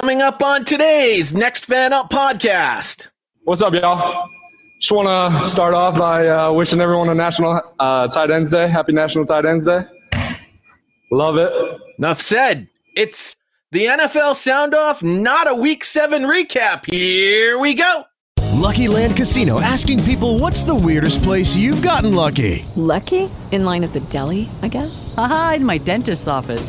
coming up on today's Next Fan Up podcast. What's up, y'all? Just want to start off by uh, wishing everyone a National uh, Tight Ends Day. Happy National Tight Ends Day. Love it. Enough said. It's the NFL sound off, not a week seven recap. Here we go. Lucky Land Casino asking people what's the weirdest place you've gotten lucky? Lucky? In line at the deli, I guess? Aha, in my dentist's office.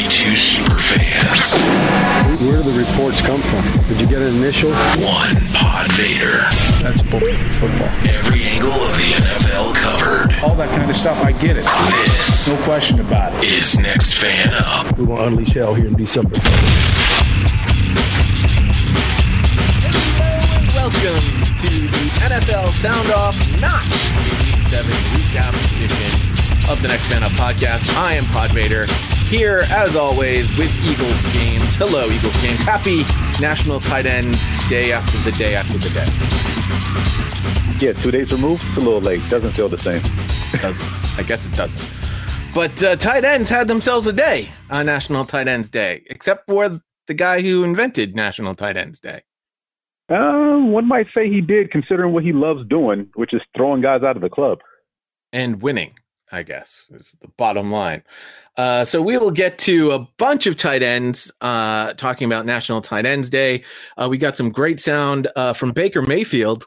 Yeah, baby! 32 super fans. Where do the reports come from? Did you get an initial? One Pod Vader. That's football. Every angle of the NFL covered. All that kind of stuff, I get it. This, no question about it, is Next Fan Up. We're going to unleash hell here in December. Hello and Welcome to the NFL Sound Off, not Week 7 recap edition of the Next Man Up podcast. I am Pod Vader, here as always with Eagles James. Hello, Eagles James. Happy National Tight Ends Day after the day after the day. Yeah, two days removed, it's a little late. Doesn't feel the same. doesn't. I guess it doesn't. But uh, tight ends had themselves a day on National Tight Ends Day, except for the guy who invented National Tight Ends Day. Uh, one might say he did, considering what he loves doing, which is throwing guys out of the club and winning. I guess is the bottom line. Uh, so we will get to a bunch of tight ends uh, talking about National Tight Ends Day. Uh, we got some great sound uh, from Baker Mayfield,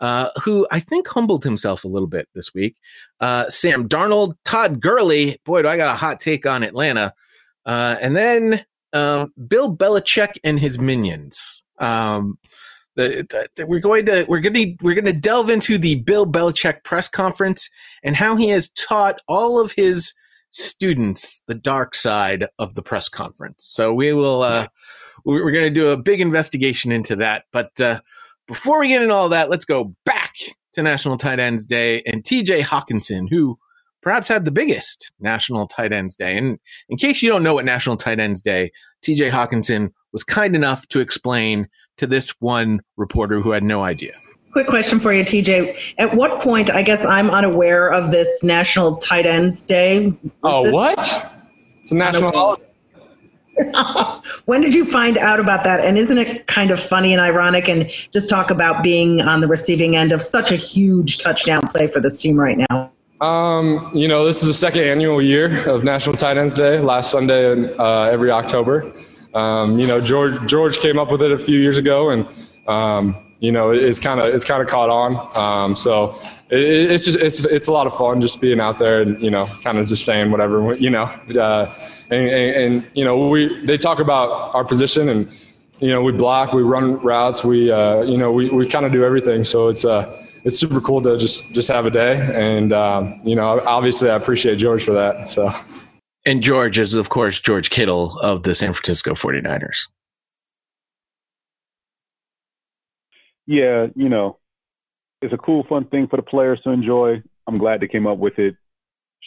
uh, who I think humbled himself a little bit this week. Uh, Sam Darnold, Todd Gurley. Boy, do I got a hot take on Atlanta. and then um, Bill Belichick and his minions. Um, we're going to we're going to we're going to delve into the Bill Belichick press conference and how he has taught all of his students the dark side of the press conference. So we will uh, we're going to do a big investigation into that. But uh, before we get into all that, let's go back to National Tight Ends Day and T.J. Hockenson, who perhaps had the biggest National Tight Ends Day. And in case you don't know what National Tight Ends Day, T.J. Hockenson was kind enough to explain to this one reporter who had no idea. Quick question for you, TJ. At what point, I guess I'm unaware of this National Tight Ends Day. oh, this- what? It's a national holiday. when did you find out about that? And isn't it kind of funny and ironic? And just talk about being on the receiving end of such a huge touchdown play for this team right now. Um, you know, this is the second annual year of National Tight Ends Day, last Sunday in, uh, every October. Um, you know, George George came up with it a few years ago, and um, you know, it's kind of it's kind of caught on. Um, so it, it's just it's it's a lot of fun just being out there and you know, kind of just saying whatever you know. Uh, and, and, and, you know, we they talk about our position and you know we block, we run routes, we uh, you know we, we kind of do everything. So it's uh it's super cool to just just have a day, and um, you know obviously I appreciate George for that. So. And George is, of course, George Kittle of the San Francisco 49ers. Yeah, you know, it's a cool, fun thing for the players to enjoy. I'm glad they came up with it.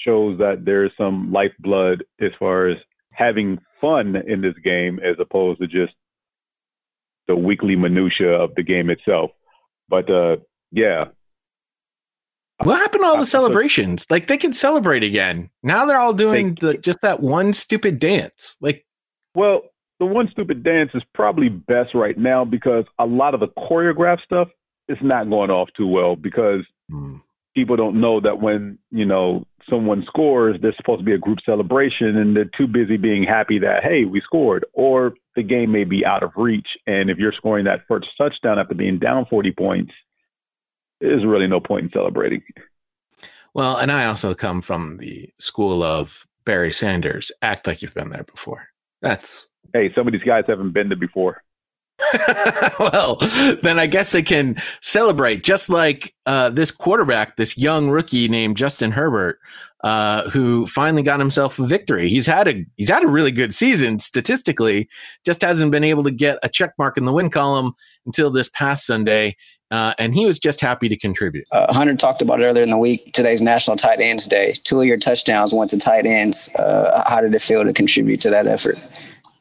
Shows that there's some lifeblood as far as having fun in this game as opposed to just the weekly minutia of the game itself. But uh, yeah, what happened to all the celebrations? Like they can celebrate again. Now they're all doing the, just that one stupid dance. Like, well, the one stupid dance is probably best right now because a lot of the choreographed stuff is not going off too well because mm. people don't know that when you know someone scores, there's supposed to be a group celebration, and they're too busy being happy that hey, we scored, or the game may be out of reach. And if you're scoring that first touchdown after being down 40 points there's really no point in celebrating. Well, and I also come from the school of Barry Sanders. Act like you've been there before. That's hey, some of these guys haven't been there before. well, then I guess they can celebrate just like uh, this quarterback, this young rookie named Justin Herbert, uh, who finally got himself a victory. He's had a he's had a really good season statistically, just hasn't been able to get a check mark in the win column until this past Sunday uh, and he was just happy to contribute. Uh, Hunter talked about it earlier in the week. Today's National Tight Ends Day. Two of your touchdowns went to tight ends. Uh, how did it feel to contribute to that effort?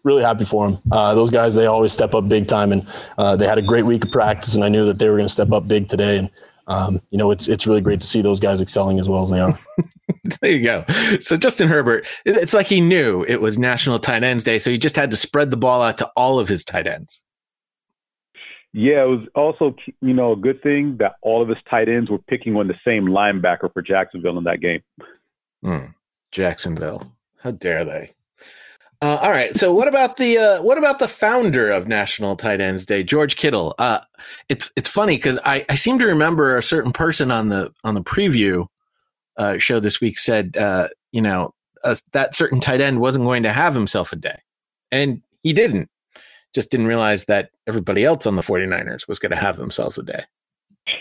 Really happy for him. Uh, those guys, they always step up big time, and uh, they had a great week of practice, and I knew that they were going to step up big today. And um, you know, it's it's really great to see those guys excelling as well as they are. there you go. So Justin Herbert, it's like he knew it was National Tight Ends Day, so he just had to spread the ball out to all of his tight ends. Yeah, it was also you know a good thing that all of his tight ends were picking on the same linebacker for Jacksonville in that game. Mm, Jacksonville, how dare they? Uh, all right, so what about the uh, what about the founder of National Tight Ends Day, George Kittle? Uh, it's it's funny because I, I seem to remember a certain person on the on the preview uh, show this week said uh, you know that certain tight end wasn't going to have himself a day, and he didn't just didn't realize that everybody else on the 49ers was going to have themselves a day.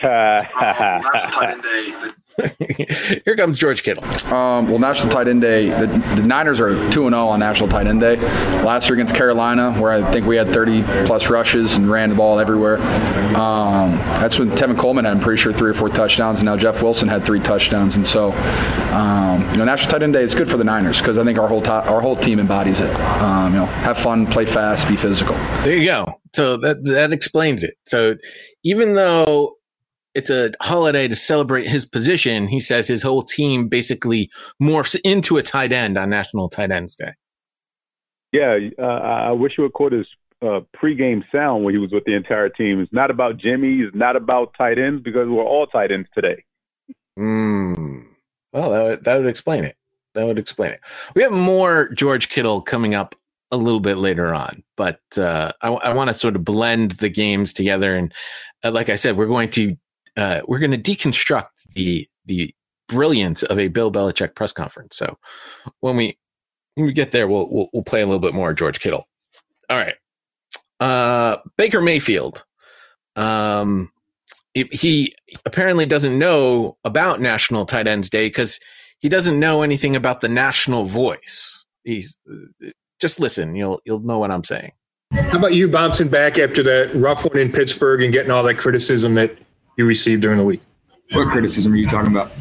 Here comes George Kittle. Um, well, National Tight End Day, the, the Niners are 2 0 on National Tight End Day. Last year against Carolina, where I think we had 30 plus rushes and ran the ball everywhere. Um, that's when Tevin Coleman had, I'm pretty sure, three or four touchdowns, and now Jeff Wilson had three touchdowns. And so, um, you know, National Tight End Day is good for the Niners because I think our whole, to- our whole team embodies it. Um, you know, have fun, play fast, be physical. There you go. So that, that explains it. So even though it's a holiday to celebrate his position. He says his whole team basically morphs into a tight end on National Tight Ends Day. Yeah, uh, I wish you would quote his uh, pregame sound when he was with the entire team. It's not about Jimmy. It's not about tight ends because we're all tight ends today. Mm. Well, that would, that would explain it. That would explain it. We have more George Kittle coming up a little bit later on, but uh, I, I want to sort of blend the games together. And uh, like I said, we're going to uh, we're going to deconstruct the the brilliance of a Bill Belichick press conference. So when we when we get there, we'll we'll, we'll play a little bit more George Kittle. All right, uh, Baker Mayfield. Um, he apparently doesn't know about National Tight Ends Day because he doesn't know anything about the national voice. He's just listen. You'll you'll know what I'm saying. How about you bouncing back after that rough one in Pittsburgh and getting all that criticism that you received during the week? What criticism are you talking about?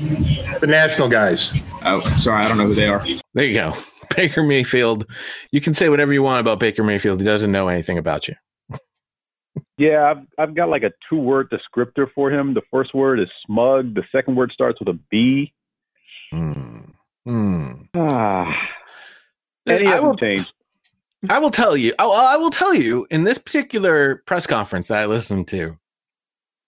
The national guys. Oh, sorry, I don't know who they are. There you go. Baker Mayfield. You can say whatever you want about Baker Mayfield. He doesn't know anything about you. yeah, I've I've got like a two word descriptor for him. The first word is smug. The second word starts with a B. Hmm. Hmm. Ah. Any I will, change. I will tell you. I, I will tell you in this particular press conference that I listened to,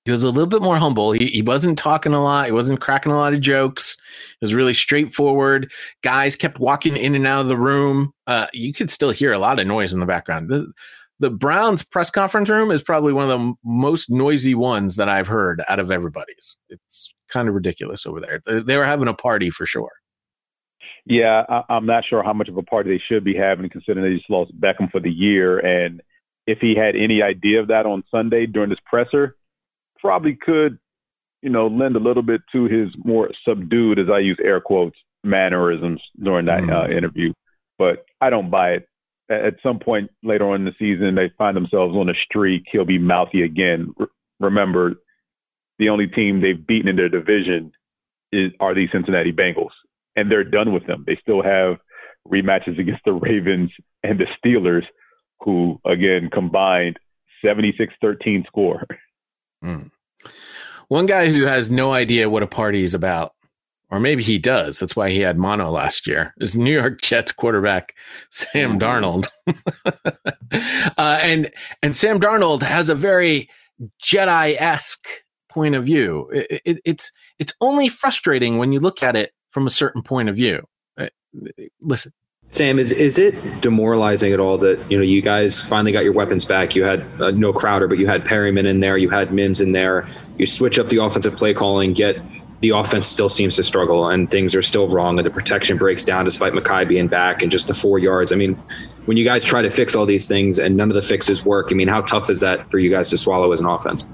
he was a little bit more humble. He, he wasn't talking a lot. He wasn't cracking a lot of jokes. It was really straightforward. Guys kept walking in and out of the room. Uh, you could still hear a lot of noise in the background. The, the Browns press conference room is probably one of the most noisy ones that I've heard out of everybody's. It's kind of ridiculous over there. They, were having a party for sure. Yeah, I, I'm not sure how much of a party they should be having, considering they just lost Beckham for the year. And if he had any idea of that on Sunday during his presser, probably could, you know, lend a little bit to his more subdued, as I use air quotes, mannerisms during that mm-hmm. uh, interview. But I don't buy it. At some point later on in the season, they find themselves on a streak. He'll be mouthy again. R- remember, the only team they've beaten in their division is are the Cincinnati Bengals, and they're done with them. They still have rematches against the Ravens and the Steelers, who again combined 76-13 score. Mm. One guy who has no idea what a party is about, or maybe he does. That's why he had mono last year. Is New York Jets quarterback Sam Darnold, uh, and and Sam Darnold has a very Jedi esque point of view. It, it, it's it's only frustrating when you look at it from a certain point of view. Uh, listen, Sam, is is it demoralizing at all that you know you guys finally got your weapons back? You had uh, no Crowder, but you had Perriman in there, you had Mims in there. You switch up the offensive play calling, yet the offense still seems to struggle, and things are still wrong, and the protection breaks down despite Mekhi being back and just the four yards. I mean, when you guys try to fix all these things and none of the fixes work, I mean, how tough is that for you guys to swallow as an offense?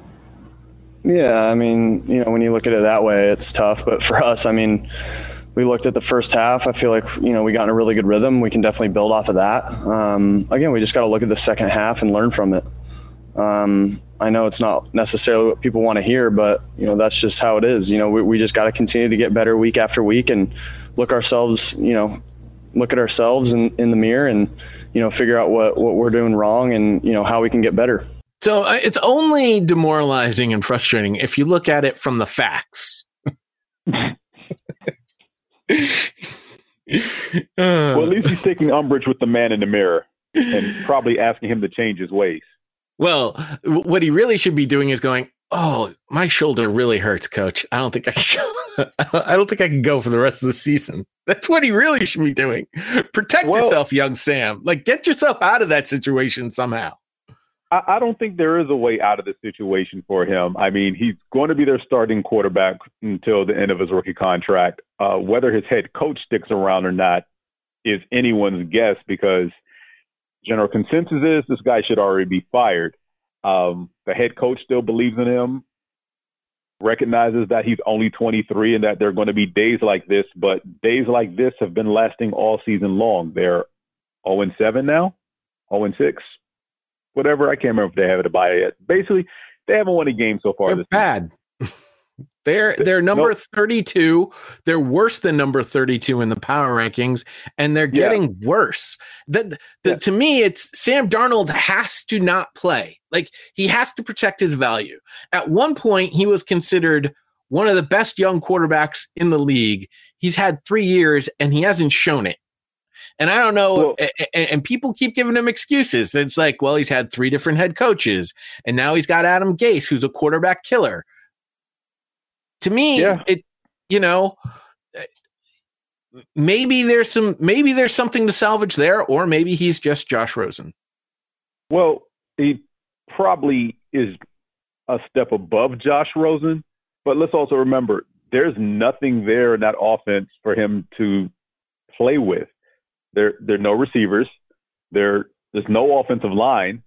Yeah, I mean, you know, when you look at it that way, it's tough. But for us, I mean we looked at the first half. I feel like you know we got in a really good rhythm. We can definitely build off of that. Um, again, we just got to look at the second half and learn from it. Um, I know it's not necessarily what people want to hear, but you know that's just how it is. You know, we, we just got to continue to get better week after week and look ourselves, you know, look at ourselves in, in the mirror and you know figure out what what we're doing wrong and you know how we can get better. So uh, it's only demoralizing and frustrating if you look at it from the facts. Uh. well, at least he's taking umbrage with the man in the mirror and probably asking him to change his ways. Well, what he really should be doing is going, "Oh, my shoulder really hurts, coach. I don't think I can go. I don't think I can go for the rest of the season." That's what he really should be doing. Protect well, yourself, young Sam. Like get yourself out of that situation somehow. I, I don't think there is a way out of the situation for him. I mean, he's going to be their starting quarterback until the end of his rookie contract. Uh, whether his head coach sticks around or not is anyone's guess because general consensus is this guy should already be fired. Um, the head coach still believes in him, recognizes that he's only 23 and that there are going to be days like this, but days like this have been lasting all season long. They're 0 7 now, 0 6 whatever. I can't remember if they have it to buy it yet. Basically, they haven't won a game so far. They're bad. they're they're number nope. 32. They're worse than number 32 in the power rankings, and they're getting yeah. worse. That the, yeah. to me, it's Sam Darnold has to not play. Like he has to protect his value. At one point, he was considered one of the best young quarterbacks in the league. He's had three years and he hasn't shown it. And I don't know. Well, and, and, people keep giving him excuses. It's like, well, he's had three different head coaches, and now he's got Adam Gase, who's a quarterback killer. To me, yeah. it, you know, eh, maybe there's some, maybe there's something to salvage there, or maybe he's just Josh Rosen. Well, he probably is a step above Josh Rosen, but let's also remember there's nothing there in that offense for him to play with. There, there are no receivers. There, there's no offensive line.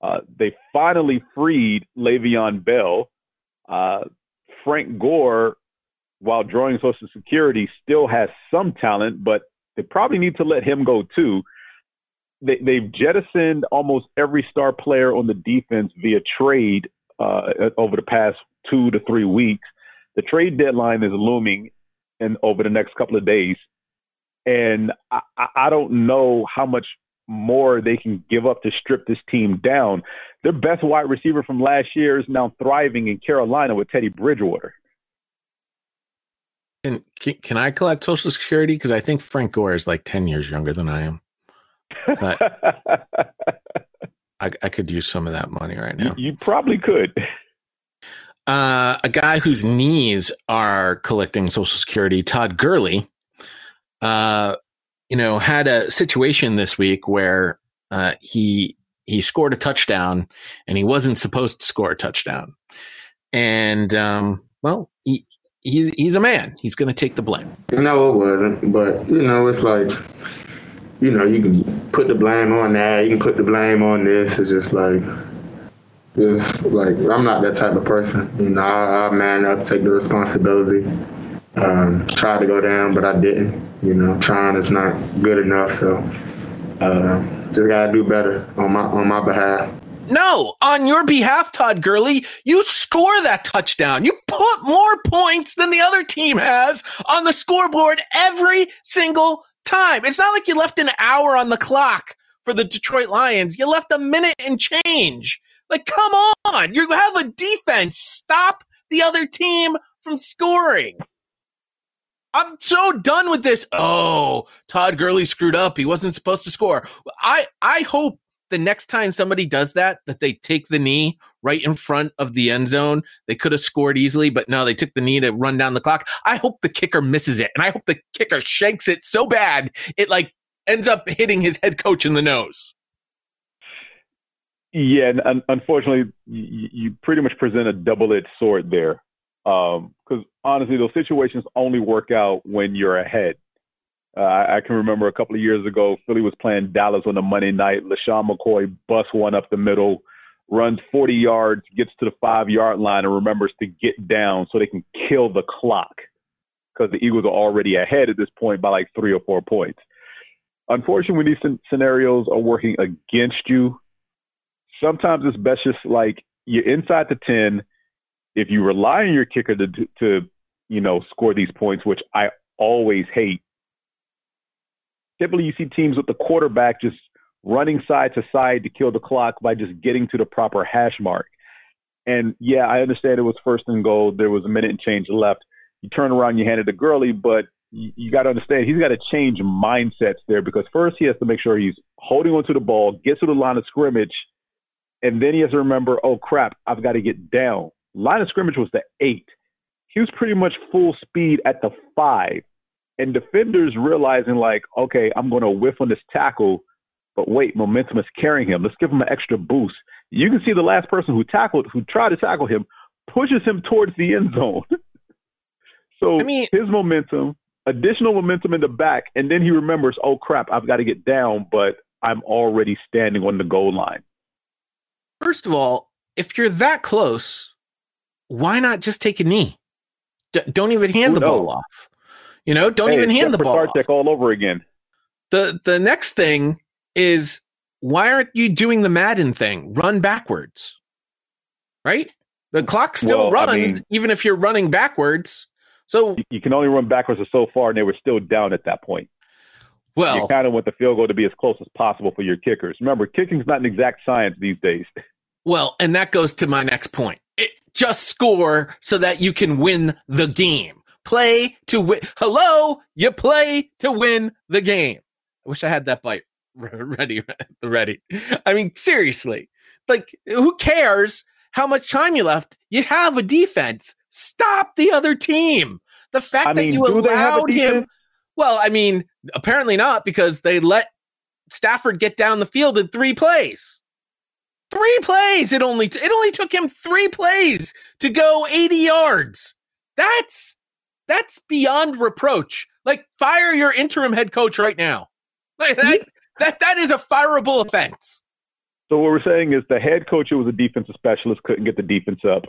Uh, they finally freed Le'Veon Bell. Uh, Frank Gore, while drawing Social Security, still has some talent, but they probably need to let him go too. They, they've jettisoned almost every star player on the defense via trade uh, over the past two to three weeks. The trade deadline is looming, and over the next couple of days, and I, I don't know how much more they can give up to strip this team down. Their best wide receiver from last year is now thriving in Carolina with Teddy Bridgewater. And can, can I collect Social Security? Because I think Frank Gore is like 10 years younger than I am. I, I could use some of that money right now. You, you probably could. Uh, a guy whose knees are collecting Social Security, Todd Gurley, uh, you know, had a situation this week where uh, he he scored a touchdown and he wasn't supposed to score a touchdown, and um, well, he, he's he's a man. He's going to take the blame. No, it wasn't. But you know, it's like you know, you can put the blame on that. You can put the blame on this. It's just like it's like I'm not that type of person. You know, I, I man up, take the responsibility. Um, tried to go down, but I didn't. You know, trying is not good enough. So uh, just gotta do better on my on my behalf. No, on your behalf, Todd Gurley, you score that touchdown. You put more points than the other team has on the scoreboard every single time. It's not like you left an hour on the clock for the Detroit Lions. You left a minute and change. Like, come on. You have a defense. Stop the other team from scoring. I'm so done with this. Oh, Todd Gurley screwed up. He wasn't supposed to score. I I hope the next time somebody does that, that they take the knee right in front of the end zone. They could have scored easily, but no, they took the knee to run down the clock. I hope the kicker misses it, and I hope the kicker shanks it so bad it like ends up hitting his head coach in the nose. Yeah, and unfortunately, you, pretty much present a double-edged sword there. Because um, honestly, those situations only work out when you're ahead. Uh, I, can remember a couple of years ago, Philly was playing Dallas on a Monday night. LeSean McCoy busts one up the middle, runs 40 yards, gets to the five yard line, and remembers to get down so they can kill the clock because the Eagles are already ahead at this point by like three or four points. Unfortunately, when these scenarios are working against you, sometimes it's best just like you're inside the 10. If you rely on your kicker to, to, you know, score these points, which I always hate, typically you see teams with the quarterback just running side to side to kill the clock by just getting to the proper hash mark. And yeah, I understand it was first and goal. There was a minute and change left. You turn around, you hand it to Gurley, but you, you got to understand he's got to change mindsets there because first he has to make sure he's holding onto the ball, gets to the line of scrimmage, and then he has to remember, oh crap, I've got to get down. Line of scrimmage was the eight. He was pretty much full speed at the five. And defenders realizing like, okay, I'm going to whiff on this tackle, but wait, momentum is carrying him. Let's give him an extra boost. You can see the last person who tackled, who tried to tackle him, pushes him towards the end zone. so I mean, his momentum, additional momentum in the back, and then he remembers, oh crap, I've got to get down, but I'm already standing on the goal line. First of all, if you're that close, why not just take a knee? D- don't even hand Who the knows? ball off. You know, don't hey, even hand the ball off. all over again. The the next thing is why aren't you doing the Madden thing? Run backwards. Right? The clock still well, runs I mean, even if you're running backwards. So you can only run backwards so far and they were still down at that point. Well, you kind of want the field goal to be as close as possible for your kickers. Remember, kicking's not an exact science these days. Well, and that goes to my next point. Just score so that you can win the game. Play to win. Hello, you play to win the game. I wish I had that bite ready, ready. I mean, seriously, like, who cares how much time you left? You have a defense. Stop the other team. The fact I mean, that you allowed him. Well, I mean, apparently not because they let Stafford get down the field in three plays. Three plays. It only it only took him three plays to go 80 yards. That's that's beyond reproach. Like fire your interim head coach right now. Like that, that that is a fireable offense. So what we're saying is the head coach who was a defensive specialist couldn't get the defense up.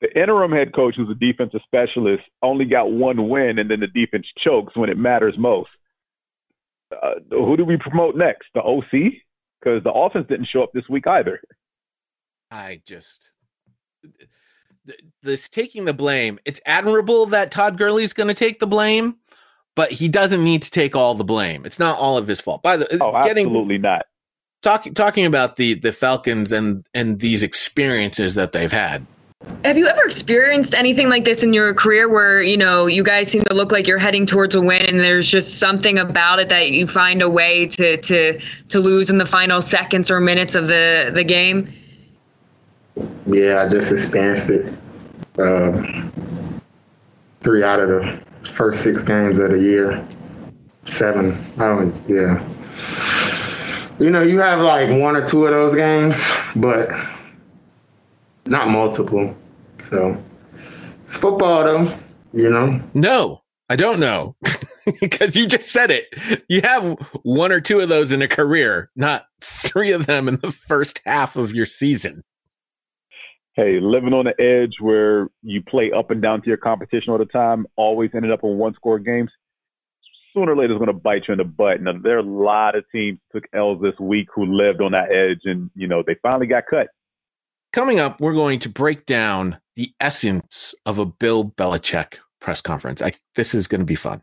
The interim head coach who's a defensive specialist only got one win, and then the defense chokes when it matters most. Uh, who do we promote next? The OC? Because the offense didn't show up this week either. I just this taking the blame. It's admirable that Todd Gurley's going to take the blame, but he doesn't need to take all the blame. It's not all of his fault. By the oh, getting, absolutely not. Talking talking about the the Falcons and and these experiences that they've had. Have you ever experienced anything like this in your career where, you know, you guys seem to look like you're heading towards a win and there's just something about it that you find a way to to to lose in the final seconds or minutes of the the game? Yeah, I just experienced it. Um, three out of the first six games of the year. Seven. I don't. Yeah. You know, you have like one or two of those games, but not multiple. So it's football, though. You know. No, I don't know because you just said it. You have one or two of those in a career, not three of them in the first half of your season hey, living on the edge where you play up and down to your competition all the time, always ended up in one score games, sooner or later it's going to bite you in the butt. And there are a lot of teams took L's this week who lived on that edge and, you know, they finally got cut. Coming up, we're going to break down the essence of a Bill Belichick press conference. I, this is going to be fun.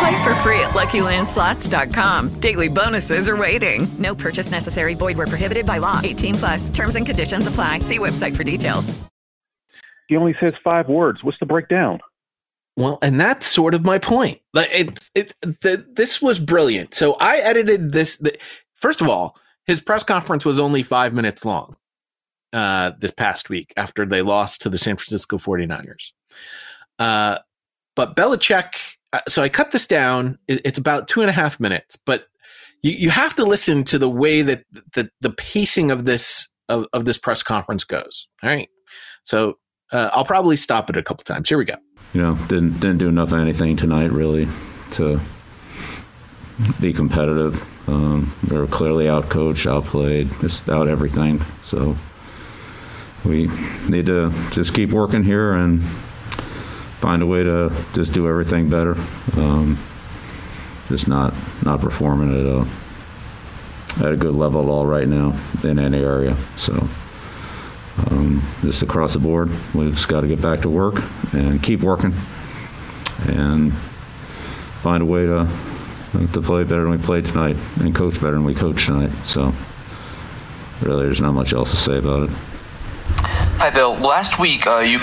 Play for free at LuckyLandSlots.com. Daily bonuses are waiting. No purchase necessary. Void were prohibited by law. 18 plus. Terms and conditions apply. See website for details. He only says five words. What's the breakdown? Well, and that's sort of my point. Like it, it the, this was brilliant. So I edited this. The, first of all, his press conference was only five minutes long uh, this past week after they lost to the San Francisco 49ers. Uh, but Belichick, so I cut this down. It's about two and a half minutes, but you, you have to listen to the way that the, the pacing of this of, of this press conference goes. All right. So uh, I'll probably stop it a couple times. Here we go you know, didn't didn't do enough anything tonight really to be competitive. Um, we were clearly outcoached, outplayed, just out everything. So we need to just keep working here and find a way to just do everything better. Um, just not not performing at a at a good level at all right now in any area. So um, just across the board. We've just got to get back to work and keep working and find a way to to play better than we played tonight and coach better than we coached tonight. So really, there's not much else to say about it. Hi, Bill. Last week, uh, you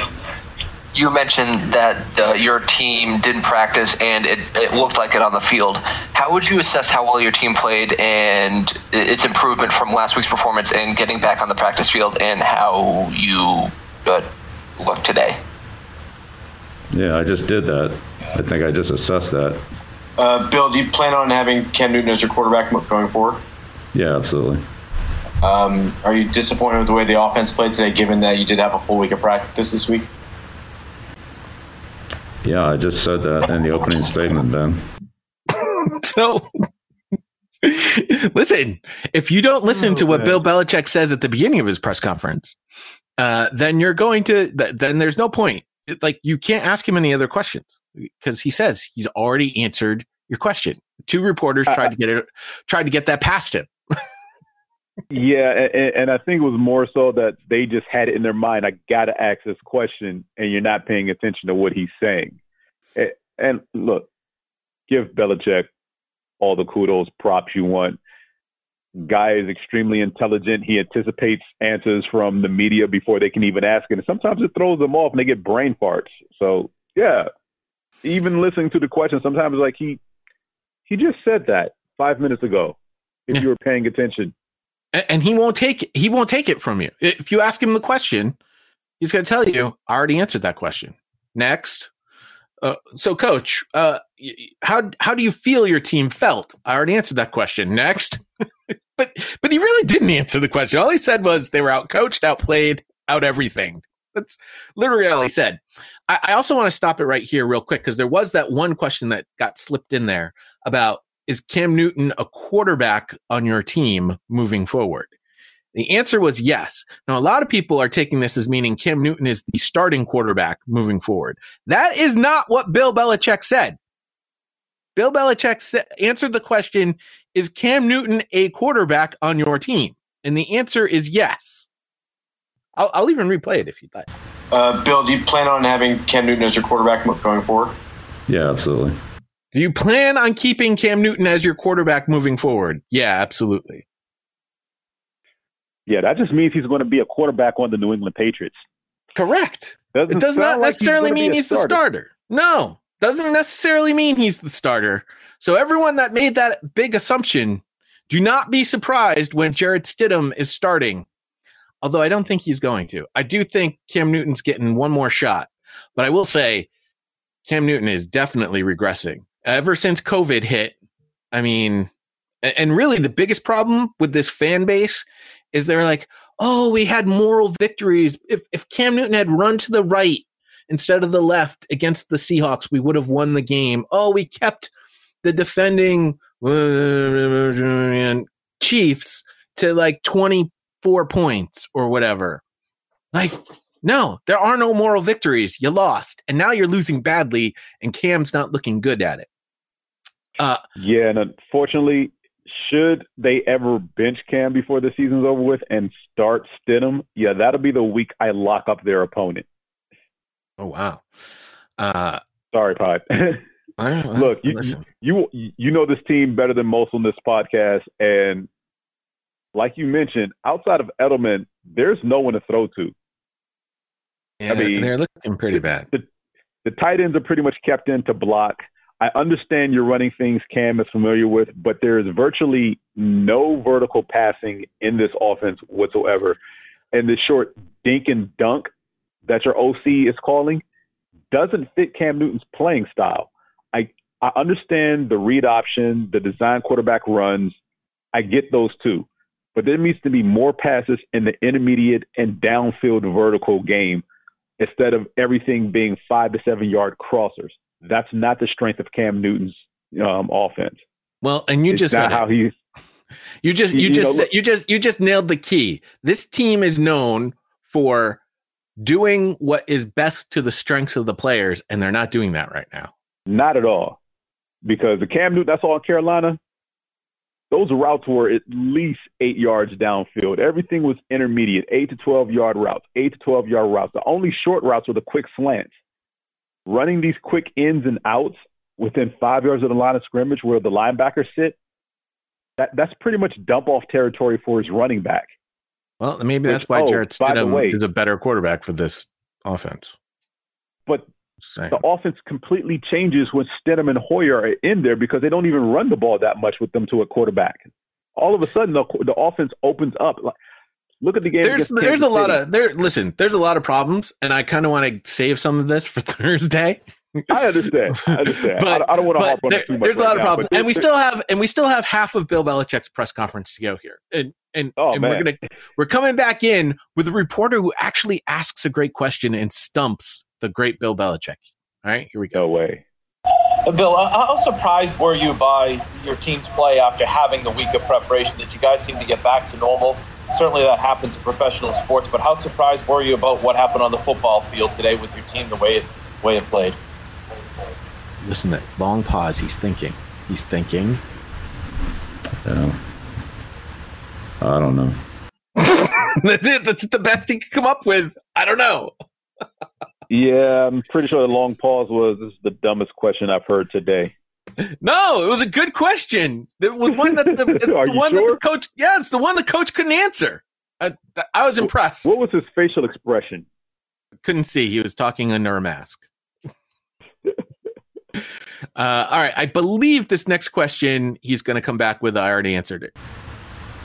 you mentioned that uh, your team didn't practice and it, it, looked like it on the field. How would you assess how well your team played and its improvement from last week's performance and getting back on the practice field and how you uh, look today? Yeah, I just did that. I think I just assessed that. Uh, Bill, do you plan on having Cam Newton as your quarterback going forward? Yeah, absolutely. Um, are you disappointed with the way the offense played today, given that you did have a full week of practice this week? Yeah, I just said that in the opening statement, Ben. so, listen, if you don't listen oh, to what man. Bill Belichick says at the beginning of his press conference, uh, then you're going to, then there's no point. Like, you can't ask him any other questions because he says he's already answered your question. Two reporters tried to get it, tried to get that past him. Yeah, and, and, I think it was more so that they just had it in their mind. I got to ask this question, and you're not paying attention to what he's saying. And, and look, give Belichick all the kudos, props you want. Guy is extremely intelligent. He anticipates answers from the media before they can even ask it. And sometimes it throws them off and they get brain farts. So yeah, even listening to the question, sometimes like he he just said that five minutes ago. If you were paying attention, and he won't take he won't take it from you. If you ask him the question, he's going to tell you, "I already answered that question." Next. Uh, so, coach, uh, how how do you feel your team felt? I already answered that question. Next, but but he really didn't answer the question. All he said was they were out coached, outplayed, out everything. That's literally all he said. I, I also want to stop it right here, real quick, because there was that one question that got slipped in there about is Cam Newton a quarterback on your team moving forward? The answer was yes. Now, a lot of people are taking this as meaning Cam Newton is the starting quarterback moving forward. That is not what Bill Belichick said. Bill Belichick sa- answered the question Is Cam Newton a quarterback on your team? And the answer is yes. I'll, I'll even replay it if you'd like. Uh, Bill, do you plan on having Cam Newton as your quarterback going forward? Yeah, absolutely. Do you plan on keeping Cam Newton as your quarterback moving forward? Yeah, absolutely. Yeah, that just means he's going to be a quarterback on the New England Patriots. Correct. Doesn't it does not like necessarily mean he's starter. the starter. No, doesn't necessarily mean he's the starter. So everyone that made that big assumption, do not be surprised when Jarrett Stidham is starting. Although I don't think he's going to. I do think Cam Newton's getting one more shot. But I will say Cam Newton is definitely regressing ever since COVID hit, I mean, and really the biggest problem with this fan base is they're like, oh, we had moral victories. If if Cam Newton had run to the right instead of the left against the Seahawks, we would have won the game. Oh, we kept the defending Chiefs to like 24 points or whatever. Like, no, there are no moral victories. You lost. And now you're losing badly, and Cam's not looking good at it. Uh, yeah, and unfortunately, should they ever bench Cam before the season's over with and start Stidham, yeah, that'll be the week I lock up their opponent. Oh wow. Uh, Sorry, Pod. Look, you, you you know this team better than most on this podcast, and like you mentioned, outside of Edelman, there's no one to throw to. Yeah, I mean, they're looking pretty bad. The, the tight ends are pretty much kept in to block. I understand you're running things Cam is familiar with, but there is virtually no vertical passing in this offense whatsoever. And the short dink and dunk that your OC is calling doesn't fit Cam Newton's playing style. I I understand the read option, the design quarterback runs. I get those too. But there needs to be more passes in the intermediate and downfield vertical game instead of everything being five to seven yard crossers. That's not the strength of Cam Newton's um, offense. Well, and you It's just not how he. You just You- you just know, you just you just nailed the key. This team is known for doing what is best to the strengths of the players, and they're not doing that right now. Not at all. Because the Cam Newton, that's all in Carolina. Those routes were at least eight yards downfield. Everything was intermediate, eight to 12 yard routes, eight to 12 yard routes. The only short routes were the quick slants. Running these quick ins and outs within five yards of the line of scrimmage where the linebackers sit, that, that's pretty much dump off territory for his running back. Well, maybe Which- that's why oh, Jarrett Stidham way- is a better quarterback for this offense. But Saying. the offense completely changes when Stidham and Hoyer are in there because they don't even run the ball that much with them to a quarterback. All of a sudden, the, the offense opens up. Like, look at the game. There's against there's a lot City. of there. Listen, there's a lot of problems, and I kind of want to save some of this for Thursday. I understand. I understand. I, I don't want to harp on there- it too much. There's a right lot of now, problems, and we still have and we still have half of Bill Belichick's press conference to go here, and and, Oh, and we're gonna we're coming back in with a reporter who actually asks a great question and stumps the great Bill Belichick. All right, here we go. No way. Uh, Bill, uh, how surprised were you by your team's play after having the week of preparation that you guys seem to get back to normal? Certainly that happens in professional sports, but how surprised were you about what happened on the football field today with your team, the way it, way it played? Listen, to that long pause. He's thinking. He's thinking. Yeah. I don't know. That's it. That's the best he could come up with. I don't know. Yeah, I'm pretty sure the long pause was this is the dumbest question I've heard today. No, it was a good question. It was one that the, it's Are the you one that the coach. Yeah, it's the one the coach couldn't answer. I, I was impressed. What was his facial expression? Couldn't see. He was talking under a mask. Uh, all right. I believe this next question he's going to come back with. I already answered it.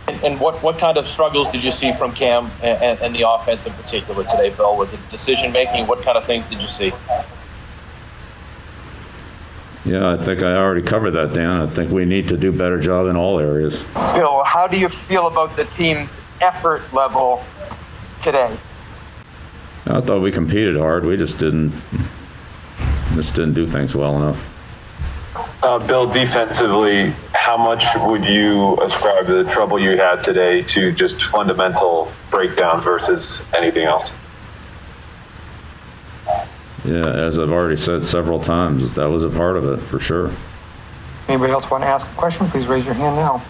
And, and what, what kind of struggles did you see from Cam and, and, and the offense in particular today, Bill? Was it decision making? What kind of things did you see? Yeah, I think I already covered that, Dan. I think we need to do better job in all areas. Bill, how do you feel about the team's effort level today? I thought we competed hard. We just didn't just didn't do things well enough. Uh, Bill, defensively, how much would you ascribe the trouble you had today to just fundamental breakdown versus anything else? Yeah, as I've already said several times, that was a part of it for sure. Anybody else want to ask a question? Please raise your hand now.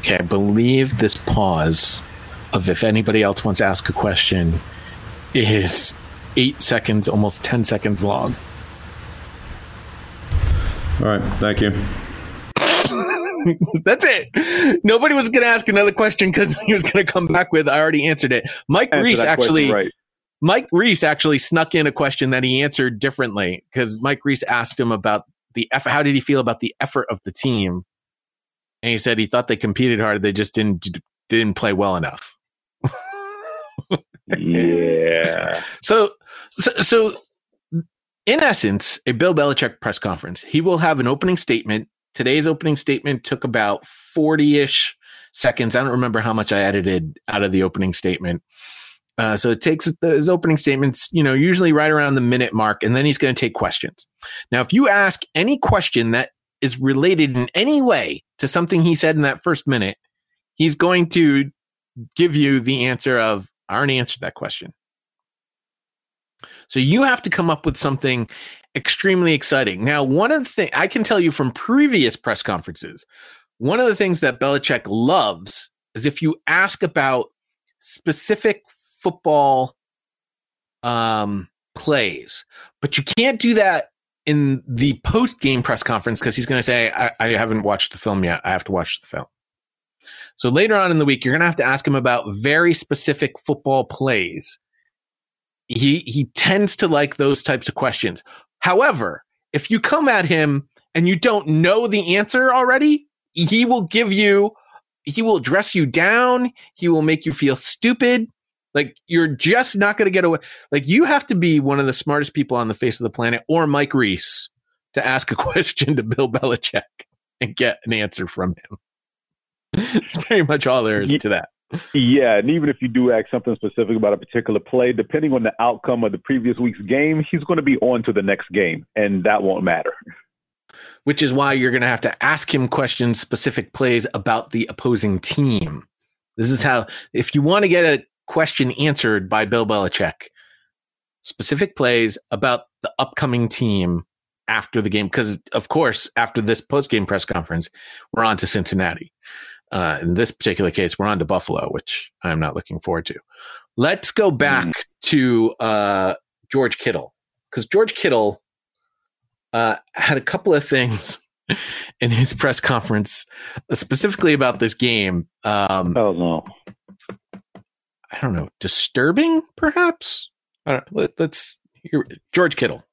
Okay. I believe this pause of if anybody else wants to ask a question is eight seconds, almost 10 seconds long. All right, thank you. That's it. Nobody was going to ask another question because he was going to come back with, I already answered it. Mike Answer Reiss that question actually, right. Mike Reiss actually snuck in a question that he answered differently because Mike Reiss asked him about the effort. How did he feel about the effort of the team? And he said he thought they competed hard. They just didn't didn't play well enough. Yeah. So, so, so, in essence, a Bill Belichick press conference, he will have an opening statement. Today's opening statement took about 40 ish seconds. I don't remember how much I edited out of the opening statement. Uh, so it takes his opening statements, you know, usually right around the minute mark, and then he's going to take questions. Now, if you ask any question that is related in any way to something he said in that first minute, he's going to give you the answer of, I already answered that question. So you have to come up with something extremely exciting. Now, one of the things I can tell you from previous press conferences, one of the things that Belichick loves is if you ask about specific football um, plays, but you can't do that in the post game press conference because he's going to say, I, I haven't watched the film yet. I have to watch the film. So later on in the week, you're going to have to ask him about very specific football plays he he tends to like those types of questions. However, if you come at him and you don't know the answer already, he will give you he will dress you down, he will make you feel stupid. Like you're just not going to get away. Like you have to be one of the smartest people on the face of the planet or Mike Reiss to ask a question to Bill Belichick and get an answer from him. It's pretty much all there is to that. Yeah, and even if you do ask something specific about a particular play, depending on the outcome of the previous week's game, he's going to be on to the next game, and that won't matter. Which is why you're going to have to ask him questions, specific plays about the opposing team. This is how, if you want to get a question answered by Bill Belichick, specific plays about the upcoming team after the game. Because, of course, after this post game press conference, we're on to Cincinnati. Uh, in this particular case, we're on to Buffalo, which I'm not looking forward to. Let's go back mm. to uh, George Kittle because George Kittle uh, had a couple of things in his press conference, specifically about this game. Um, oh no, I don't know, disturbing perhaps. let, us hear George Kittle.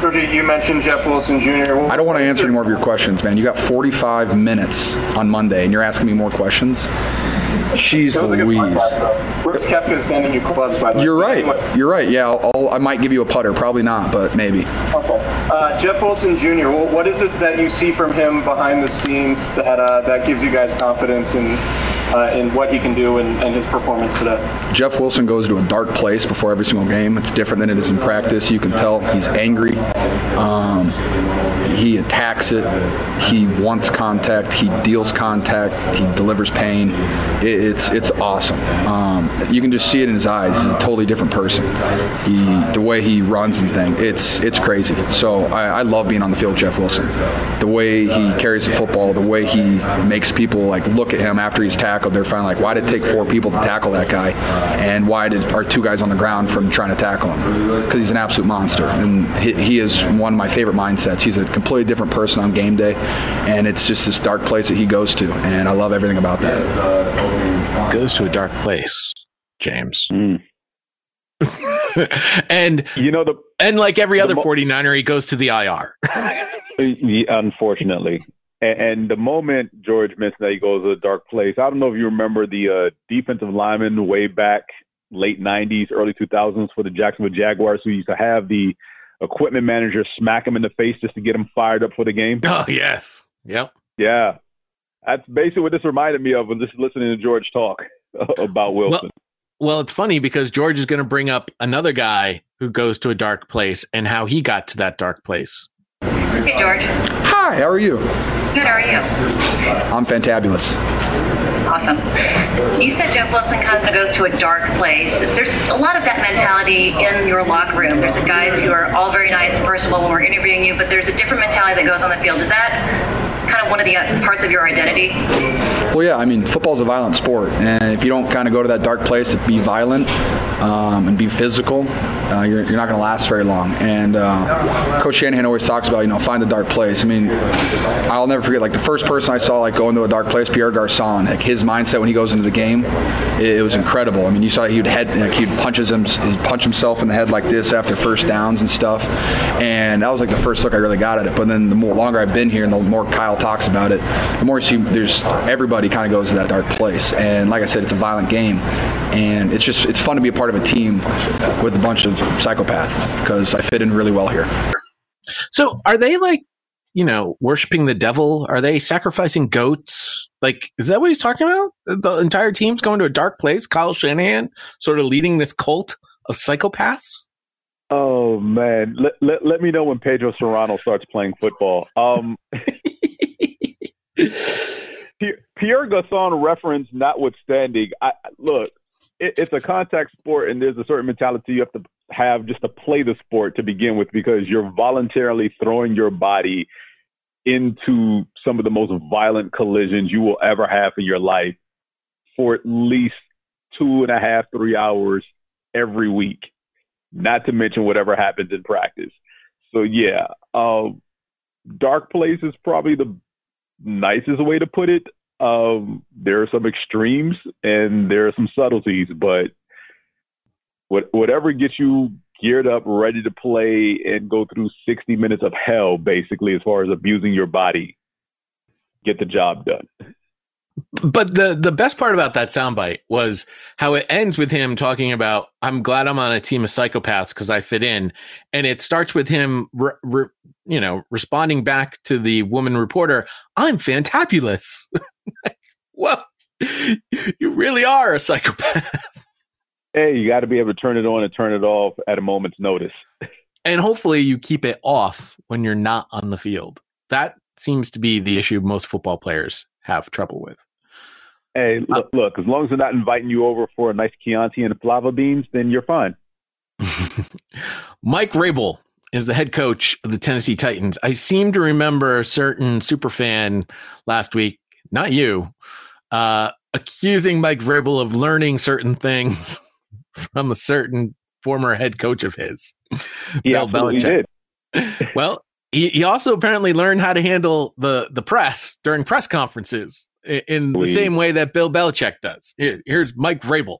Georgie, you mentioned Jeff Wilson Jr. I don't want to answer any more of your questions, man. You got 45 minutes on Monday, and you're asking me more questions. Jeez Louise. Brooks Koepka sending you clubs, by the way. You're right. You're right. Yeah, I'll, I'll, i might give you a putter. Probably not, but maybe. Okay. Uh, Jeff Wilson Jr., what is it that you see from him behind the scenes that, uh, that gives you guys confidence in uh, in what he can do and, and, his performance today. Jeff Wilson goes to a dark place before every single game. It's different than it is in practice. You can tell he's angry. Um, he attacks it. He wants contact. He deals contact. He delivers pain. It, it's it's awesome. Um, you can just see it in his eyes. He's a totally different person. He the way he runs and things. It's it's crazy. So I, I love being on the field, Jeff Wilson. The way he carries the football, the way he makes people like look at him after he's tackled tackled, they're finally like, why did it take four people to tackle that guy? And why did our two guys on the ground from trying to tackle him? Because he's an absolute monster. And he, he is one of my favorite mindsets. He's a completely different person on game day. And it's just this dark place that he goes to. And I love everything about that. Goes to a dark place, James. Mm. and you know the and like every other 49er he goes to the IR. unfortunately. And, and the moment George mentioned that he goes to a dark place, I don't know if you remember the uh, defensive lineman way back late 90s, early 2000s for the Jacksonville Jaguars who used to have the equipment manager smack him in the face just to get him fired up for the game. Oh, yes. Yep. Yeah. That's basically what this reminded me of when just listening to George talk about Wilson. Well, well, it's funny because George is going to bring up another guy who goes to a dark place and how he got to that dark place. Hey, George. Hi, how are you? Good, how are you? I'm fantabulous. Awesome. You said Jeff Wilson kind of goes to a dark place. There's a lot of that mentality in your locker room. There's guys who are all very nice and personable when we're interviewing you, but there's a different mentality that goes on the field. Is that kind of one of the uh, parts of your identity? Well, yeah. I mean, football is a violent sport, and if you don't kind of go to that dark place to be violent um, and be physical, uh, you're, you're, not going to last very long. And uh, Coach Shanahan always talks about, you know, find the dark place. I mean, I'll never forget, like the first person I saw like go into a dark place, Pierre Garcon. Like his mindset when he goes into the game, it, it was incredible. I mean, you saw he'd head, like he'd punches him, he'd punch himself in the head like this after first downs and stuff. And that was like the first look I really got at it. But then the more longer I've been here, and the more Kyle talks about it, the more you see there's everybody kind of goes to that dark place. And like I said, it's a violent game, and it's just it's fun to be a part of a team with a bunch of psychopaths because I fit in really well here. So are they like, you know, worshiping the devil? Are they sacrificing goats? Like, is that what he's talking about? The entire team's going to a dark place. Kyle Shanahan sort of leading this cult of psychopaths. Oh man, let, let, let me know when Pedro Cerrano starts playing football. Um, Pierre Garcon reference notwithstanding, I look, it, it's a contact sport, and there's a certain mentality you have to have just to play the sport to begin with, because you're voluntarily throwing your body into some of the most violent collisions you will ever have in your life for at least two and a half, three hours every week. Not to mention whatever happens in practice. So yeah, um, dark place is probably the nicest way to put it. Um, there are some extremes and there are some subtleties, but what, whatever gets you geared up, ready to play, and go through 60 minutes of hell, basically, as far as abusing your body. Get the job done. But the the best part about that soundbite was how it ends with him talking about I'm glad I'm on a team of psychopaths because I fit in, and it starts with him, re, re, you know, responding back to the woman reporter, "I'm fantabulous." well, you really are a psychopath. Hey, you got to be able to turn it on and turn it off at a moment's notice. and hopefully, you keep it off when you're not on the field. That seems to be the issue of most football players have trouble with. Hey, look, look, as long as they're not inviting you over for a nice Chianti and flava beans, then you're fine. Mike Vrabel is the head coach of the Tennessee Titans. I seem to remember a certain super fan last week, not you, uh, accusing Mike Vrabel of learning certain things from a certain former head coach of his, he Bill Belichick. Did. well, he, he also apparently learned how to handle the the press during press conferences in the same way that Bill Belichick does. Here's Mike Vrabel.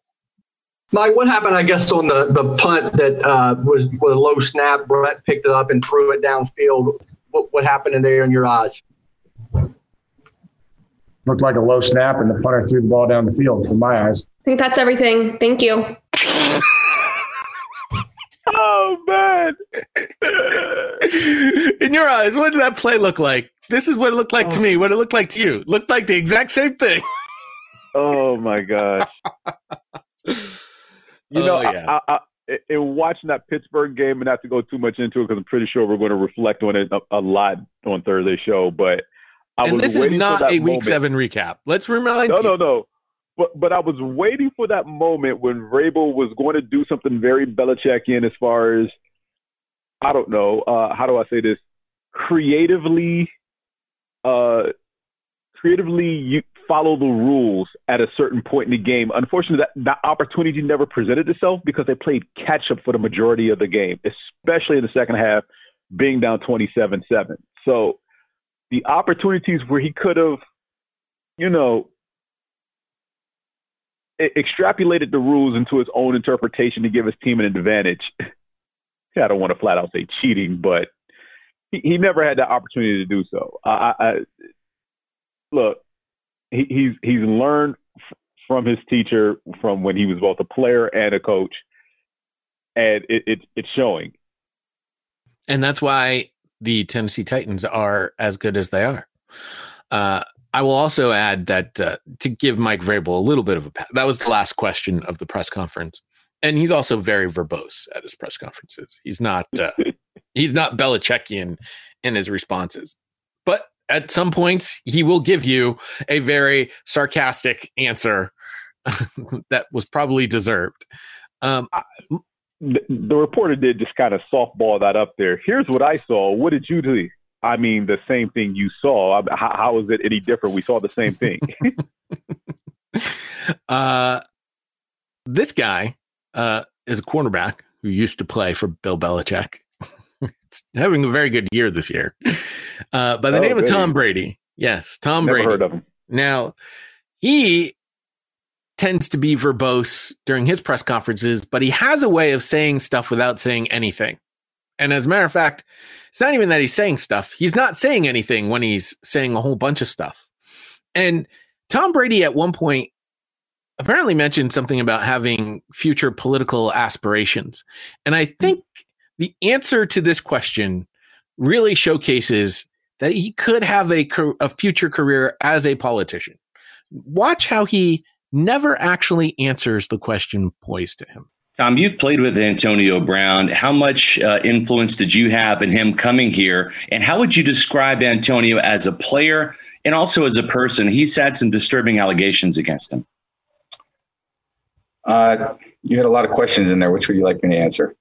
Mike, what happened, I guess, on the, the punt that uh, was with a low snap? Brett picked it up and threw it downfield. What, what happened in there in your eyes? Looked like a low snap, and the punter threw the ball down the field in my eyes. I think that's everything. Thank you. oh, man. in your eyes, what did that play look like? This is what it looked like to oh. me. What it looked like to you. Looked like the exact same thing. oh my gosh. You oh, know, oh, yeah. I, I, I, in watching that Pittsburgh game, and not to go too much into it because I'm pretty sure we're going to reflect on it a, a lot on Thursday show. But I and was this is not a moment. Week Seven recap. Let's remind. No, people. no, no. But but I was waiting for that moment when Vrabel was going to do something very Belichickian as far as I don't know uh, how do I say this creatively uh, creatively you follow the rules at a certain point in the game. Unfortunately, that, that opportunity never presented itself because they played catch up for the majority of the game, especially in the second half, being down 27 7. So the opportunities where he could have, you know, extrapolated the rules into his own interpretation to give his team an advantage. I don't want to flat out say cheating, but he, he never had that opportunity to do so. I, I look, he, he's he's learned f- from his teacher from when he was both a player and a coach, and it, it it's showing. And that's why the Tennessee Titans are as good as they are. Uh, I will also add that uh, to give Mike Vrabel a little bit of a pat, that was the last question of the press conference, and he's also very verbose at his press conferences. He's not uh, he's not Belichickian in his responses, but at some points he will give you a very sarcastic answer that was probably deserved. Um, the, the, reporter did just kind of softball that up there. Here's what I saw. What did you do? I mean, the same thing you saw. How, how is it any different? We saw the same thing. uh, this guy uh, is a cornerback who used to play for Bill Belichick it's having a very good year this year. Uh, by the oh, name of Tom Brady. Yes, Tom Never Brady. heard of him. Now, he tends to be verbose during his press conferences, but he has a way of saying stuff without saying anything. And as a matter of fact, it's not even that he's saying stuff. He's not saying anything when he's saying a whole bunch of stuff. And Tom Brady at one point apparently mentioned something about having future political aspirations. And I think the answer to this question really showcases that he could have a, a future career as a politician. Watch how he never actually answers the question posed to him. Tom, you've played with Antonio Brown. How much uh, influence did you have in him coming here? And how would you describe Antonio as a player and also as a person? He's had some disturbing allegations against him. Uh, you had a lot of questions in there. Which would you like me to answer?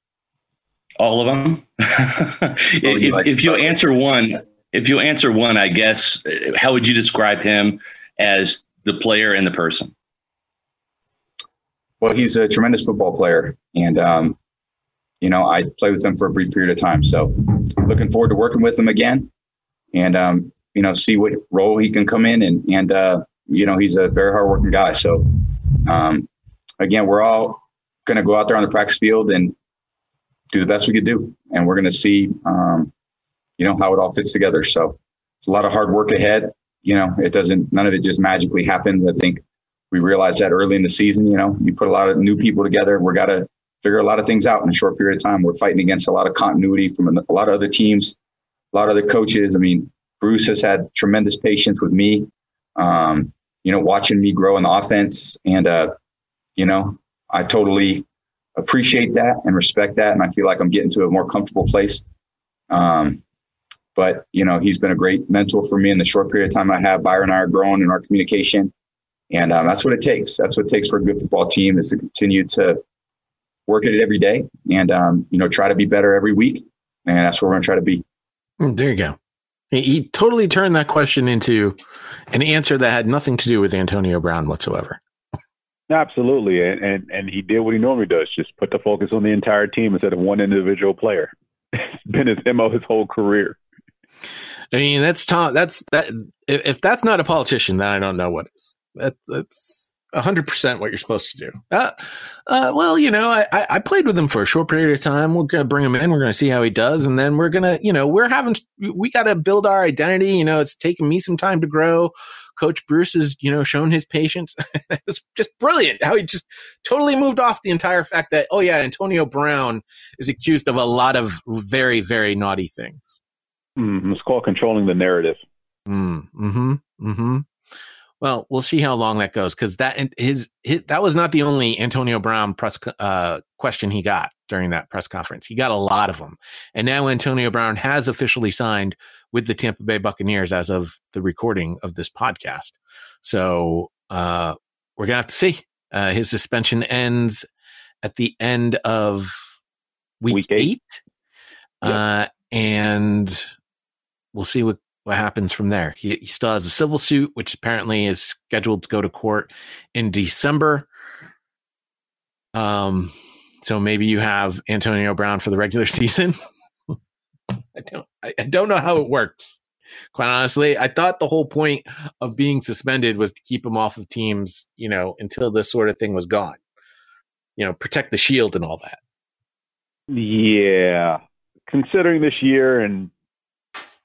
All of them. if, like if you answer one, if you answer one, I guess, how would you describe him as the player and the person? Well, he's a tremendous football player, and um, you know I played with him for a brief period of time. So, looking forward to working with him again, and um, you know see what role he can come in, and and uh, you know he's a very hardworking guy. So, um, again, we're all going to go out there on the practice field and do the best we could do. And we're going to see, um, you know, how it all fits together. So it's a lot of hard work ahead. You know, it doesn't, none of it just magically happens. I think we realized that early in the season, you know, you put a lot of new people together. We're got to figure a lot of things out in a short period of time. We're fighting against a lot of continuity from a lot of other teams, a lot of other coaches. I mean, Bruce has had tremendous patience with me, um, you know, watching me grow in the offense. And, uh, you know, I totally appreciate that and respect that. And I feel like I'm getting to a more comfortable place. Um, but, you know, he's been a great mentor for me in the short period of time I have. Byron and I are growing in our communication. And um, that's what it takes. That's what it takes for a good football team is to continue to work at it every day and, um, you know, try to be better every week. And that's what we're going to try to be. Mm, there you go. He totally turned that question into an answer that had nothing to do with Antonio Brown whatsoever. Absolutely, and, and and he did what he normally does: just put the focus on the entire team instead of one individual player. it's been his mo his whole career. I mean, that's Tom. That's that. If, if that's not a politician, then I don't know what is. That, that's hundred percent what you're supposed to do. Uh, uh, well, you know, I, I played with him for a short period of time. We're gonna bring him in. We're gonna see how he does, and then we're gonna, you know, we're having we got to build our identity. You know, it's taken me some time to grow. Coach Bruce has, you know, shown his patience. it's just brilliant how he just totally moved off the entire fact that, oh yeah, Antonio Brown is accused of a lot of very, very naughty things. Mm, it's called controlling the narrative. Mm, hmm hmm Well, we'll see how long that goes because that his, his, that was not the only Antonio Brown press uh, question he got during that press conference. He got a lot of them, and now Antonio Brown has officially signed with the Tampa Bay Buccaneers as of the recording of this podcast. So uh, we're gonna have to see. Uh, his suspension ends at the end of week, week eight, eight. Yep. Uh, and we'll see what what happens from there. He, he still has a civil suit, which apparently is scheduled to go to court in December. Um, so maybe you have Antonio Brown for the regular season. I don't I, I don't know how it works. Quite honestly, I thought the whole point of being suspended was to keep him off of teams, you know, until this sort of thing was gone. You know, protect the shield and all that. Yeah. Considering this year and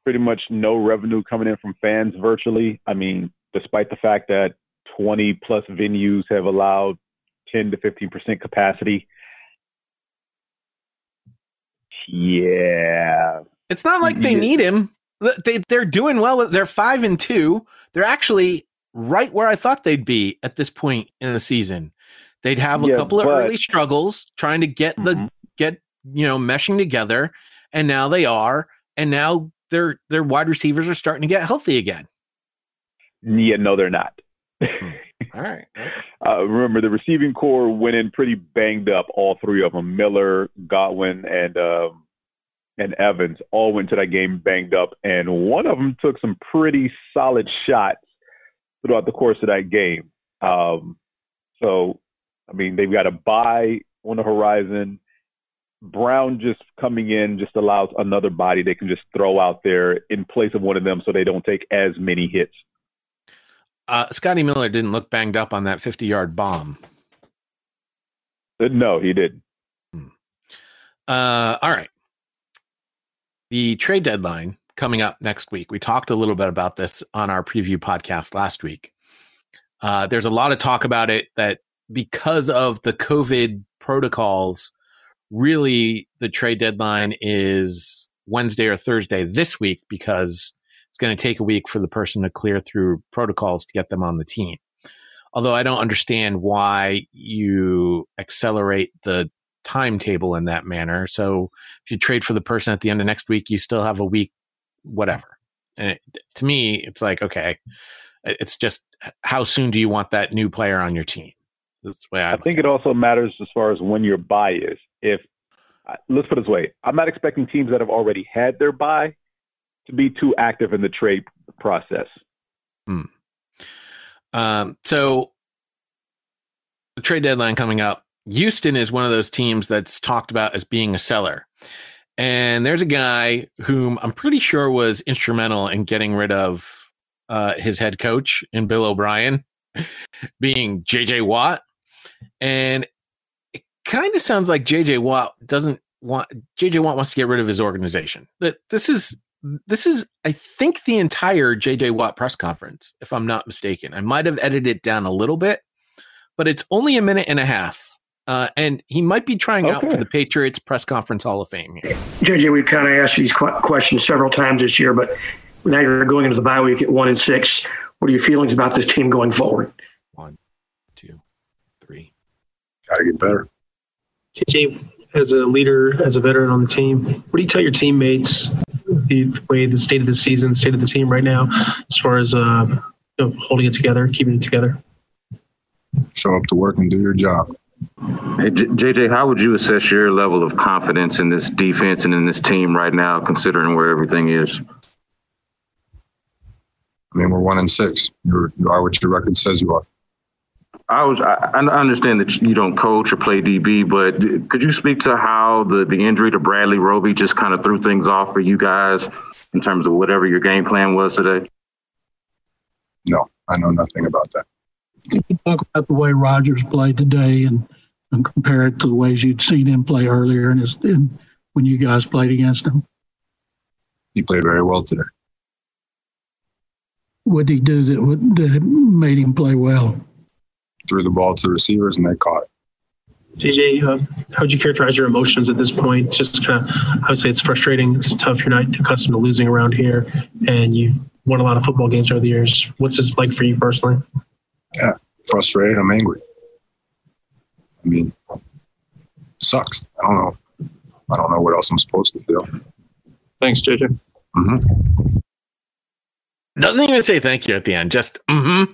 pretty much no revenue coming in from fans virtually, I mean, despite the fact that 20 plus venues have allowed 10 to 15% capacity. Yeah, it's not like they need him. They they're doing well. They're five and two. They're actually right where I thought they'd be at this point in the season. They'd have a yeah, couple of early struggles trying to get the mm-hmm. get you know meshing together, and now they are. And now their their wide receivers are starting to get healthy again. Yeah, no, they're not. Hmm. All right. Uh, remember, the receiving core went in pretty banged up. All three of them: Miller, Godwin, and um, and Evans all went to that game banged up, and one of them took some pretty solid shots throughout the course of that game. Um, so, I mean, they've got a bye on the horizon. Brown just coming in just allows another body they can just throw out there in place of one of them so they don't take as many hits. Uh, Scotty Miller didn't look banged up on that 50 yard bomb. No, he didn't. Hmm. Uh, all right the trade deadline coming up next week. We talked a little bit about this on our preview podcast last week. Uh, there's a lot of talk about it that because of the COVID protocols, really the trade deadline is Wednesday or Thursday this week because it's going to take a week for the person to clear through protocols to get them on the team. Although I don't understand why you accelerate the timetable in that manner. So if you trade for the person at the end of next week, you still have a week, whatever. And it, to me, it's like, okay, it's just how soon do you want that new player on your team? That's the way I, I think it, it also matters as far as when your bye is. If let's put it this way, I'm not expecting teams that have already had their bye to be too active in the trade process. Hmm. Um, so the trade deadline coming up. Houston is one of those teams that's talked about as being a seller. And there's a guy whom I'm pretty sure was instrumental in getting rid of uh, his head coach in Bill O'Brien, being JJ Watt. And kind of sounds like JJ Watt doesn't want JJ Watt wants to get rid of his organization. That this is this is I think the entire JJ Watt press conference, if I'm not mistaken. I might have edited it down a little bit, but it's only a minute and a half. Uh, and he might be trying out for the Patriots press conference Hall of Fame here. JJ, we've kind of asked you these qu- questions several times this year, but now you're going into the bye week at one and six. What are your feelings about this team going forward? One, two, three. Got to get better. JJ, as a leader, as a veteran on the team, what do you tell your teammates the way the state of the season, state of the team right now, as far as uh, you know, holding it together, keeping it together? Show up to work and do your job. Hey, JJ, how would you assess your level of confidence in this defense and in this team right now, considering where everything is? I mean, we're one and six. You're, you are what your record says you are. I was. I I understand that you don't coach or play DB, but could you speak to how the the injury to Bradley Roby just kind of threw things off for you guys in terms of whatever your game plan was today? No, I know nothing about that. Can you talk about the way Rodgers played today and, and compare it to the ways you'd seen him play earlier in his in, when you guys played against him? He played very well today. What did he do that that made him play well? Threw the ball to the receivers and they caught it. JJ, uh, how would you characterize your emotions at this point? Just kind of, I would say it's frustrating. It's tough. You're not accustomed to losing around here, and you won a lot of football games over the years. What's this like for you personally? Yeah, frustrated. I'm angry. I mean, sucks. I don't know. I don't know what else I'm supposed to feel. Thanks, JJ. Mm-hmm. Doesn't even say thank you at the end. Just mm-hmm.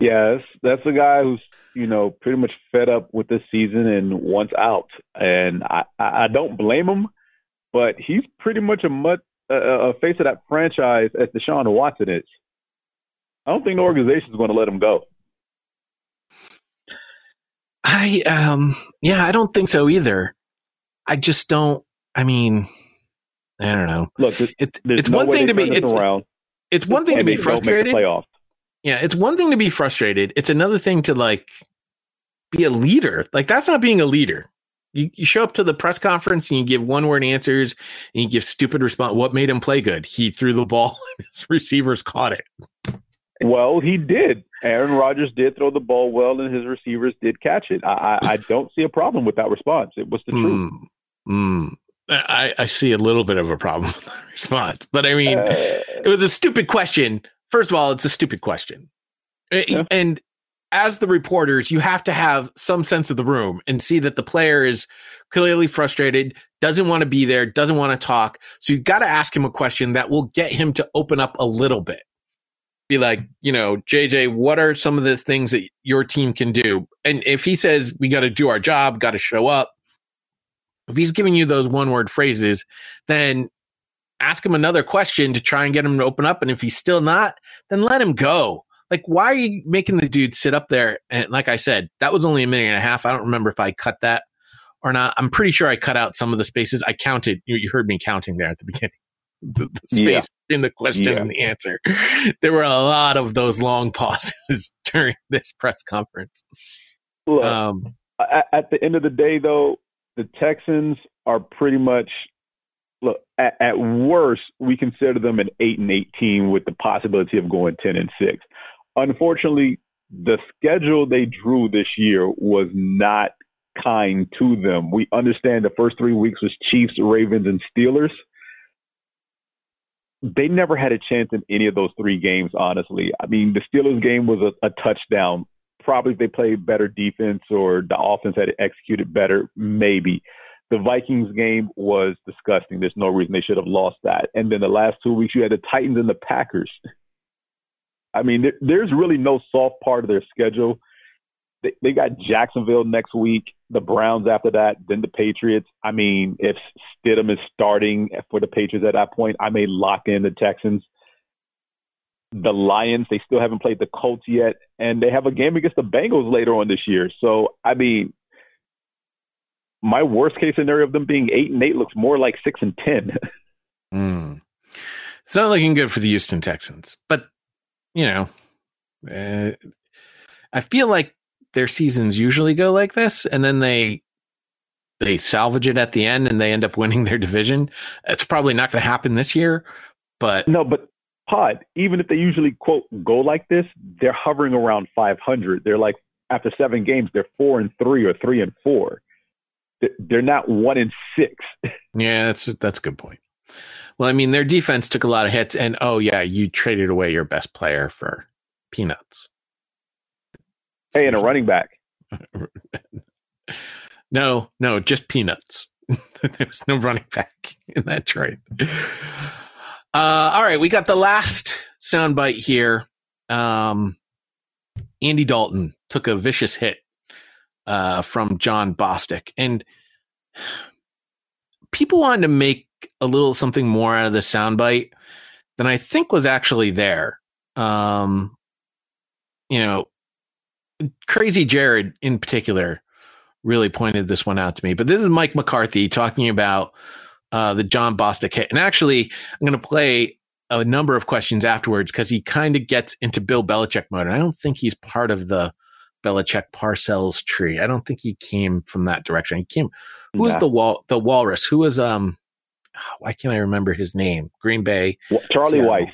Yeah, that's, that's a guy who's you know pretty much fed up with this season and wants out, and I I don't blame him, but he's pretty much a much a, a face of that franchise as Deshaun Watson is. I don't think the organization is going to let him go. I um yeah, I don't think so either. I just don't. I mean, I don't know. Look, it, it's no one thing to be it's, around. it's one thing to be they don't make the frustrated. playoffs. Yeah, it's one thing to be frustrated. It's another thing to like be a leader. Like that's not being a leader. You, you show up to the press conference and you give one word answers and you give stupid response. What made him play good? He threw the ball and his receivers caught it. Well, he did. Aaron Rodgers did throw the ball well, and his receivers did catch it. I, I, I don't see a problem with that response. It was the truth. Mm, I, I see a little bit of a problem with that response, but I mean, it was a stupid question. First of all, it's a stupid question. Eh, a- And as the reporters, you have to have some sense of the room and see that the player is clearly frustrated, doesn't want to be there, doesn't want to talk. So you've got to ask him a question that will get him to open up a little bit. Be like, you know, JJ, what are some of the things that your team can do? And if he says we got to do our job, got to show up, if he's giving you those one word phrases, then ask him another question to try and get him to open up. And if he's still not, then let him go. Like, why are you making the dude sit up there? And like I said, that was only a minute and a half. I don't remember if I cut that or not. I'm pretty sure I cut out some of the spaces. I counted. You, you heard me counting there at the beginning. The, the space in the question Yeah. and the answer. There were a lot of those long pauses during this press conference. Look, Um, at, the end of the day, though, the Texans are pretty much. At, at worst, we consider them an eight and eighteen with the possibility of going ten and six. Unfortunately, the schedule they drew this year was not kind to them. We understand the first three weeks was Chiefs, Ravens, and Steelers. They never had a chance in any of those three games, honestly. I mean, the Steelers game was a, a touchdown. Probably they played better defense or the offense had executed better, maybe. The Vikings game was disgusting. There's no reason they should have lost that. And then the last two weeks, you had the Titans and the Packers. I mean, there, there's really no soft part of their schedule. They, they got Jacksonville next week, the Browns after that, then the Patriots. I mean, if Stidham is starting for the Patriots at that point, I may lock in the Texans. The Lions, they still haven't played the Colts yet, and they have a game against the Bengals later on this year. So, I mean, my worst case scenario of them being eight and eight looks more like six and ten. Mm. It's not looking good for the Houston Texans, but you know, uh, I feel like their seasons usually go like this, and then they they salvage it at the end and they end up winning their division. It's probably not going to happen this year, but no, but Pod, even if they usually quote go like this, they're hovering around 500. They're like after seven games, they're four and three or three and four. They're not one in six. Yeah, that's that's a good point. Well, I mean, their defense took a lot of hits, and oh yeah, you traded away your best player for peanuts. Hey, and a running back. no, no, just peanuts. there was no running back in that trade. Uh, all right, we got the last soundbite here. Um, Andy Dalton took a vicious hit uh, from Jon Bostic, and people wanted to make a little something more out of the soundbite than I think was actually there. Um, you know, Crazy Jared in particular really pointed this one out to me. But this is Mike McCarthy talking about uh, the Jon Bostic hit. And actually, I'm going to play a number of questions afterwards because he kind of gets into Bill Belichick mode. And I don't think he's part of the Belichick Parcells tree. I don't think he came from that direction. He came. Who was the wall? The Walrus? Who was um? Why can't I remember his name? Green Bay. Charlie Seattle. Weis.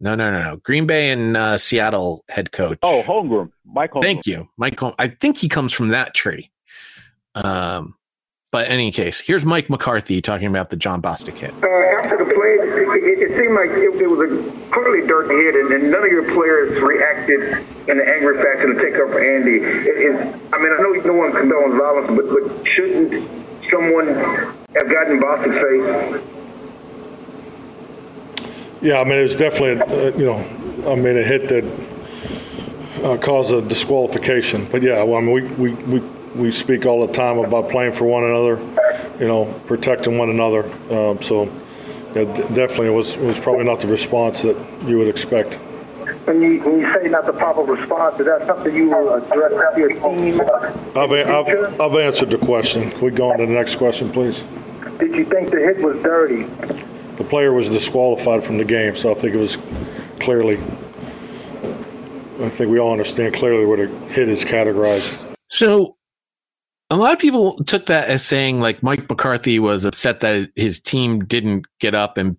No, no, no, no. Green Bay and uh, Seattle head coach. Oh, Holmgren. Mike Holmgren. Thank you, Mike. Holm- I think he comes from that tree. Um, but in any case, here's Mike McCarthy talking about the Jon Bostic hit. Uh, after the play, it, it seemed like it, it was a clearly dirty hit, and, and none of your players reacted in an angry fashion to take up for Andy. It, it, I mean, I know no one condones violence, but, but shouldn't someone have gotten Bostic's face? Yeah, I mean, it was definitely, uh, you know, I mean, a hit that uh, caused a disqualification. But yeah, well, I mean, we, we, we, we speak all the time about playing for one another, you know, protecting one another. Um, so yeah, d- definitely it was, was probably not the response that you would expect. When you, when you say not the proper response, is that something you will address with your team? I've, a- I've, I've answered the question. Can we go on to the next question, please? Did you think the hit was dirty? The player was disqualified from the game, so I think it was clearly, I think we all understand clearly what a hit is categorized. So a lot of people took that as saying like Mike McCarthy was upset that his team didn't get up and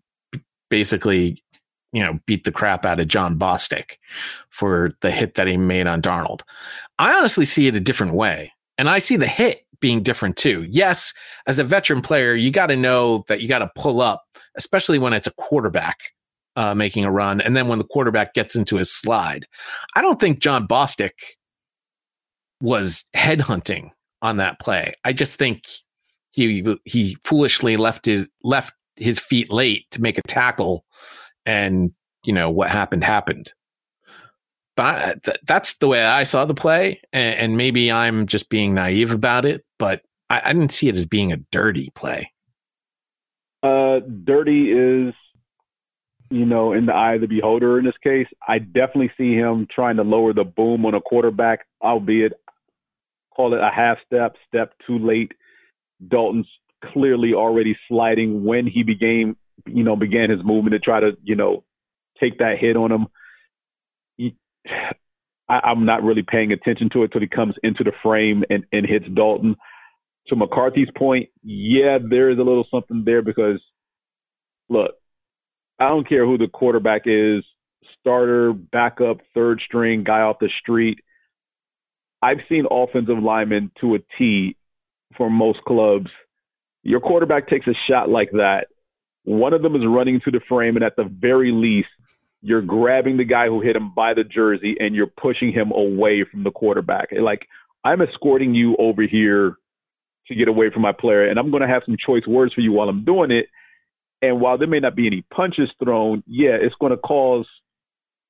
basically, you know, beat the crap out of Jon Bostic for the hit that he made on Darnold. I honestly see it a different way. And I see the hit being different too. Yes, as a veteran player, you got to know that you got to pull up, especially when it's a quarterback uh, making a run. And then when the quarterback gets into his slide, I don't think Jon Bostic was headhunting on that play. I just think he he foolishly left his left his feet late to make a tackle, and you know what happened happened. But th- that's the way I saw the play, and, and, maybe I'm just being naive about it. But I, I didn't see it as being a dirty play. Uh, dirty is, you know, in the eye of the beholder in this case. I definitely see him trying to lower the boom on a quarterback, albeit call it a half step, step too late. Dalton's clearly already sliding when he began, you know, began his movement to try to, you know, take that hit on him. He, I, am not really paying attention to it till he comes into the frame and, and hits Dalton. To McCarthy's point, yeah, there is a little something there because, look, I don't care who the quarterback is, starter, backup, third string, guy off the street I've seen offensive linemen to a T for most clubs. Your quarterback takes a shot like that. One of them is running to the frame, and at the very least, you're grabbing the guy who hit him by the jersey and you're pushing him away from the quarterback. Like, I'm escorting you over here to get away from my player, and I'm going to have some choice words for you while I'm doing it. And while there may not be any punches thrown, yeah, it's going to cause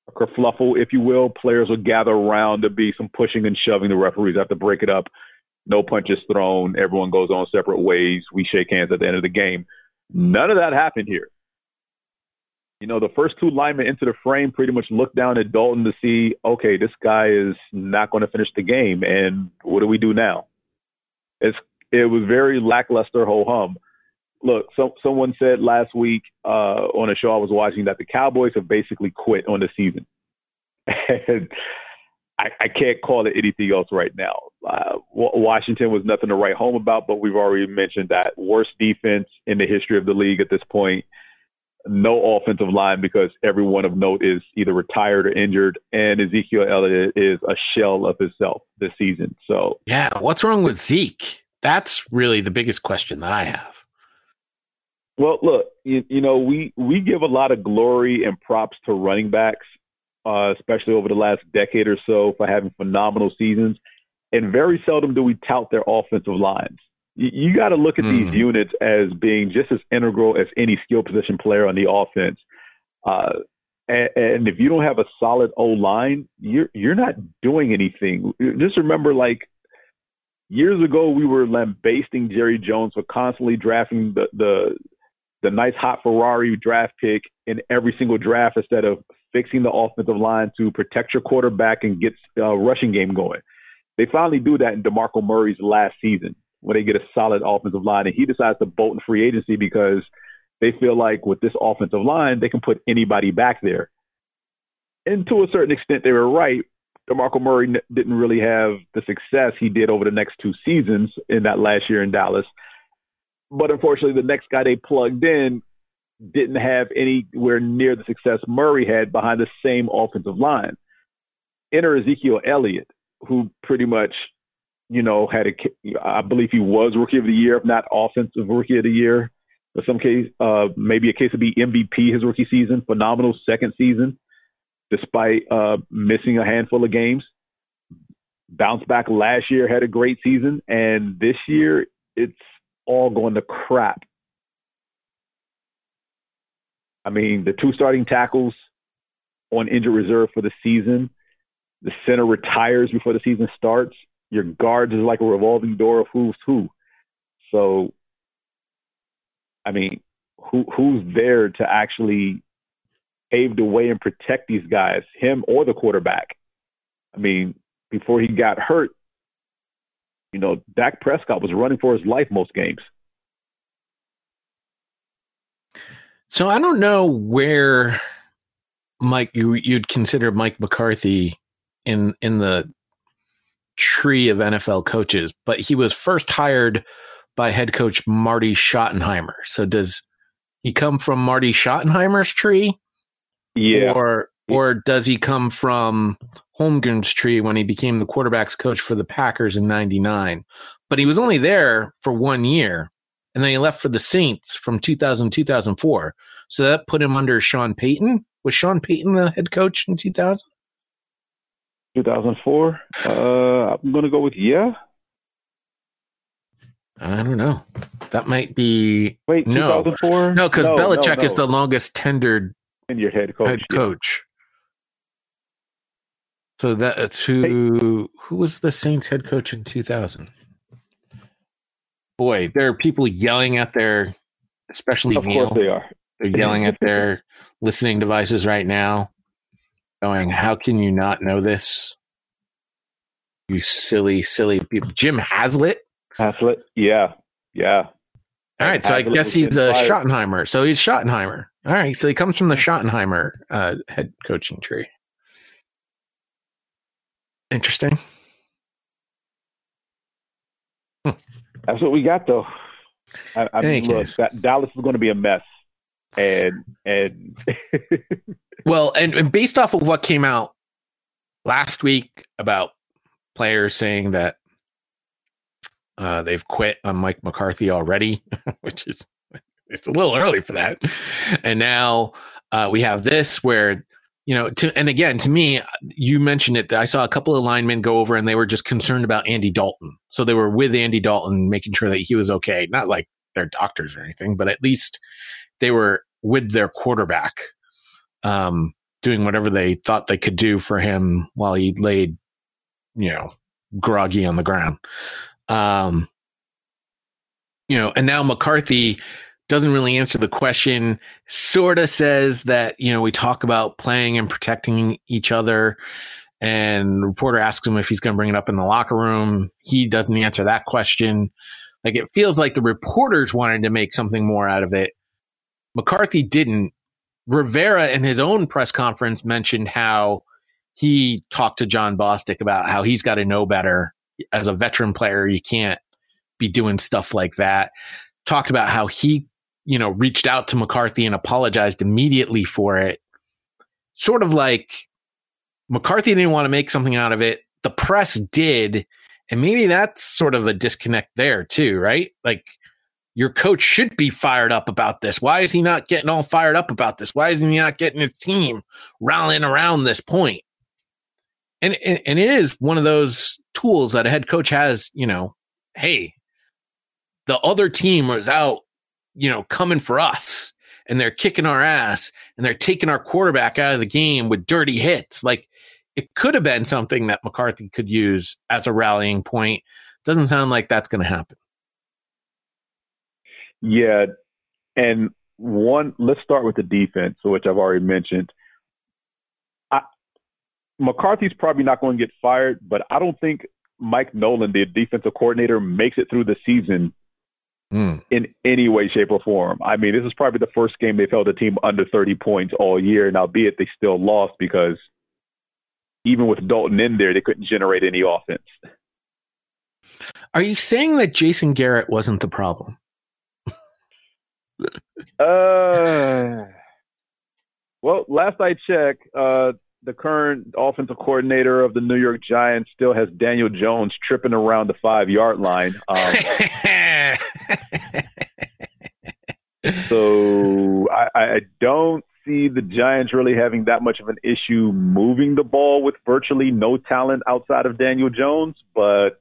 a kerfluffle, if you will. Players will gather around to be some pushing and shoving. The referees have to break it up. No punches thrown. Everyone goes on separate ways. We shake hands at the end of the game. None of that happened here. You know, the first two linemen into the frame pretty much looked down at Dalton to see, okay, this guy is not going to finish the game, and what do we do now? It's it was very lackluster ho hum look, so, someone said last week uh, on a show I was watching that the Cowboys have basically quit on the season. and I, I can't call it anything else right now. Uh, Washington was nothing to write home about, but we've already mentioned that worst defense in the history of the league at this point. No offensive line because everyone of note is either retired or injured, and Ezekiel Elliott is a shell of himself this season. So, yeah, what's wrong with Zeke? That's really the biggest question that I have. Well, look, you, you know, we we give a lot of glory and props to running backs uh, especially over the last decade or so, for having phenomenal seasons. And very seldom do we tout their offensive lines. You, you got to look at mm. these units as being just as integral as any skill position player on the offense. Uh, and, and if you don't have a solid O line, you're you're not doing anything. Just remember, like years ago, we were lambasting Jerry Jones for constantly drafting the the the nice hot Ferrari draft pick in every single draft instead of fixing the offensive line to protect your quarterback and get a uh, rushing game going. They finally do that in DeMarco Murray's last season when they get a solid offensive line, and he decides to bolt in free agency because they feel like with this offensive line, they can put anybody back there. And to a certain extent, they were right. DeMarco Murray didn't really have the success he did over the next two seasons in that last year in Dallas. But unfortunately, the next guy they plugged in didn't have anywhere near the success Murray had behind the same offensive line. Enter Ezekiel Elliott, who pretty much, you know, had a, I believe he was rookie of the year, if not offensive rookie of the year. In some case, uh, maybe a case of be MVP his rookie season, phenomenal second season, despite uh, missing a handful of games. Bounced back last year, had a great season, and this year it's all going to crap I mean, the two starting tackles on injured reserve for the season. The center retires before the season starts. Your guards is like a revolving door of who's who. So, I mean, who who's there to actually pave the way and protect these guys, him or the quarterback? I mean, before he got hurt, you know, Dak Prescott was running for his life most games. So I don't know where Mike you you'd consider Mike McCarthy in in the tree of NFL coaches, but he was first hired by head coach Marty Schottenheimer. So does he come from Marty Schottenheimer's tree? Yeah. Or or does he come from Holmgren's tree when he became the quarterbacks coach for the Packers in 99? But he was only there for one year and then he left for the Saints from 2000 2004. So that put him under Sean Payton. Was Sean Payton the head coach in 2000? 2004. Uh, I'm going to go with yeah. I don't know. That might be wait no 2004. No, because no, Belichick no, no. is the longest tendered and your head coach. Head coach. So that's to hey. who was the Saints head coach in 2000? boy, there are people yelling at their, especially of Neil. course they are. They're yelling at their listening devices right now, going, "How can you not know this? You silly, silly people." Jim Haslett. Haslett, yeah, yeah. All right, so I guess he's a Schottenheimer. So he's Schottenheimer. All right, so he comes from the Schottenheimer uh, head coaching tree. Interesting. That's what we got, though. I, I mean, look, that, Dallas is going to be a mess, and and well, and, and based off of what came out last week about players saying that uh, they've quit on Mike McCarthy already, which is it's a little early for that, and now uh, we have this where you know, to, and again, to me, you mentioned it. I saw a couple of linemen go over and they were just concerned about Andy Dalton. So they were with Andy Dalton, making sure that he was okay. Not like they're doctors or anything, but at least they were with their quarterback, um, doing whatever they thought they could do for him while he laid, you know, groggy on the ground. Um, you know, and now McCarthy doesn't really answer the question, sort of says that, you know, we talk about playing and protecting each other. And reporter asks him if he's going to bring it up in the locker room. He doesn't answer that question. Like it feels like the reporters wanted to make something more out of it. McCarthy didn't. Rivera in his own press conference mentioned how he talked to Jon Bostic about how he's got to know better as a veteran player. You can't be doing stuff like that. Talked about how he, you know, reached out to McCarthy and apologized immediately for it. Sort of like McCarthy didn't want to make something out of it. The press did. And maybe that's sort of a disconnect there too, right? Like your coach should be fired up about this. Why is he not getting all fired up about this? Why isn't he not getting his team rallying around this point? And, and, and it is one of those tools that a head coach has, you know, hey, the other team was out, you know, coming for us and they're kicking our ass and they're taking our quarterback out of the game with dirty hits. Like it could have been something that McCarthy could use as a rallying point. Doesn't sound like that's going to happen. Yeah. And one, let's start with the defense, which I've already mentioned. I, McCarthy's probably not going to get fired, but I don't think Mike Nolan, the defensive coordinator, makes it through the season mm. in any way, shape, or form. I mean, this is probably the first game they've held a team under 30 points all year, and albeit they still lost because even with Dalton in there, they couldn't generate any offense. Are you saying that Jason Garrett wasn't the problem? uh, well, last I checked, uh, the current offensive coordinator of the New York Giants still has Daniel Jones tripping around the five yard line. Um, so I, I don't see the Giants really having that much of an issue moving the ball with virtually no talent outside of Daniel Jones, but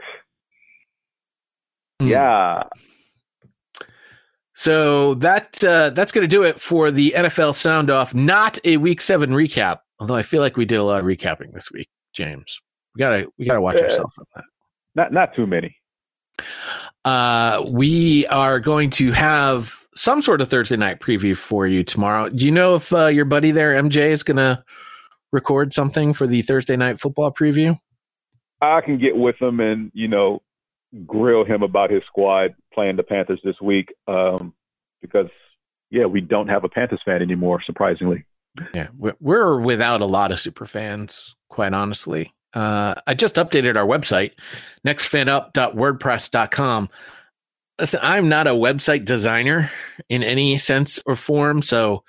mm. yeah. So that uh, that's going to do it for the NFL sound off. Not a Week Seven recap, although I feel like we did a lot of recapping this week. James, we gotta we gotta watch uh, ourselves on that. Not not too many. Uh, we are going to have some sort of Thursday night preview for you tomorrow. Do you know if uh, your buddy there, MJ, is going to record something for the Thursday night football preview? I can get with him and you know grill him about his squad playing the Panthers this week um, because yeah, we don't have a Panthers fan anymore. Surprisingly, yeah, we're without a lot of super fans, quite honestly. Uh, I just updated our website, nextfanup.wordpress.com. Listen, I'm not a website designer in any sense or form, so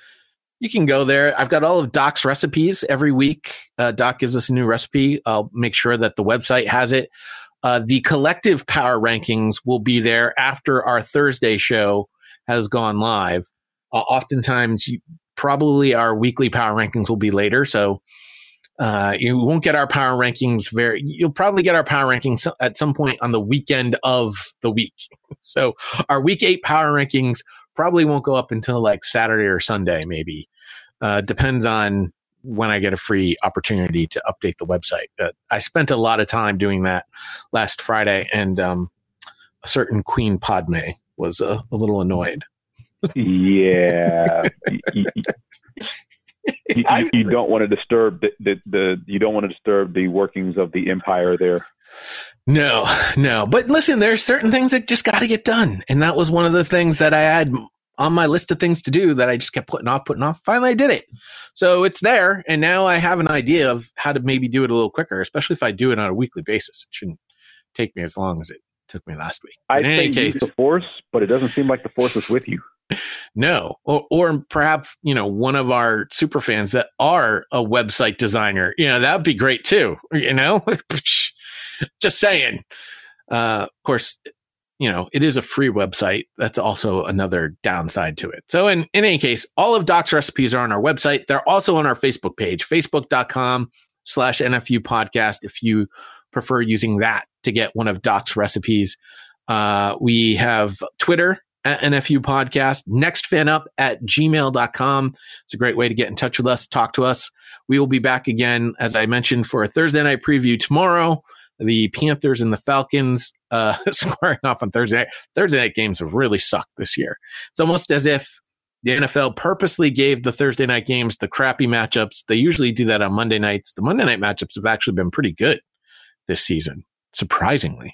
you can go there. I've got all of Doc's recipes every week. Uh, Doc gives us a new recipe. I'll make sure that the website has it. Uh, the collective power rankings will be there after our Thursday show has gone live. Uh, oftentimes, you, probably our weekly power rankings will be later. So uh, you won't get our power rankings very. You'll probably get our power rankings at some point on the weekend of the week. So our week eight power rankings probably won't go up until like Saturday or Sunday, maybe. Uh, depends on when I get a free opportunity to update the website. I spent a lot of time doing that last Friday, and um, a certain Queen Padme was uh, a little annoyed. Yeah. you, you, you, don't want to disturb the, the, the you don't want to disturb the workings of the empire there. No, no. But listen, there's certain things that just got to get done, and that was one of the things that I had on my list of things to do that I just kept putting off, putting off. Finally, I did it. So it's there, and now I have an idea of how to maybe do it a little quicker, especially if I do it on a weekly basis. It shouldn't take me as long as it took me last week. I think case, the force, but it doesn't seem like the force is with you no or, or perhaps you know one of our super fans that are a website designer you know that would be great too you know? Just saying. Uh, of course you know it is a free website. That's also another downside to it. So in, in any case all of doc's recipes are on our website. They're also on our facebook page facebook.com slash nfu podcast if you prefer using that to get one of doc's recipes. Uh, we have twitter at NFU podcast, nextfanup at gmail.com. It's a great way to get in touch with us, talk to us. We will be back again, as I mentioned, for a Thursday night preview tomorrow. The Panthers and the Falcons uh, squaring off on Thursday night. Thursday night games have really sucked this year. It's almost as if the NFL purposely gave the Thursday night games the crappy matchups. They usually do that on Monday nights. The Monday night matchups have actually been pretty good this season, surprisingly.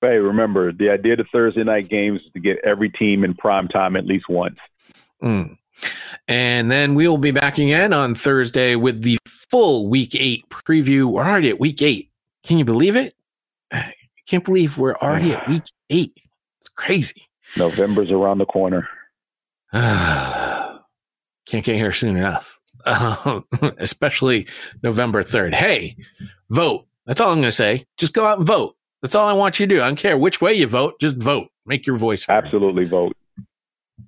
Hey, remember the idea of the Thursday night games is to get every team in prime time at least once. Mm. And then we will be back again on Thursday with the full week eight preview. We're already at week eight. Can you believe it? I can't believe we're already at week eight. It's crazy. November's around the corner. Can't get here soon enough. Uh, especially November 3rd. Hey, vote. That's all I'm going to say. Just go out and vote. That's all I want you to do. I don't care which way you vote. Just vote. Make your voice heard. Absolutely vote.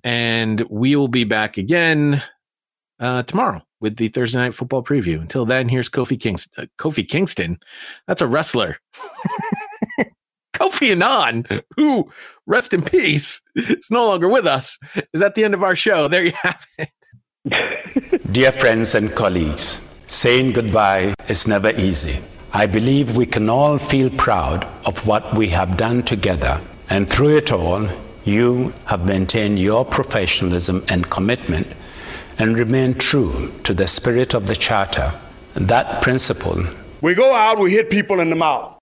And we will be back again uh, tomorrow with the Thursday night football preview. Until then, here's Kofi Kingston. Uh, Kofi Kingston. That's a wrestler. Kofi Annan, who rest in peace, is no longer with us, is at the end of our show. There you have it. Dear friends and colleagues, saying goodbye is never easy. I believe we can all feel proud of what we have done together, and through it all, you have maintained your professionalism and commitment and remained true to the spirit of the Charter. That principle We go out, we hit people in the mouth.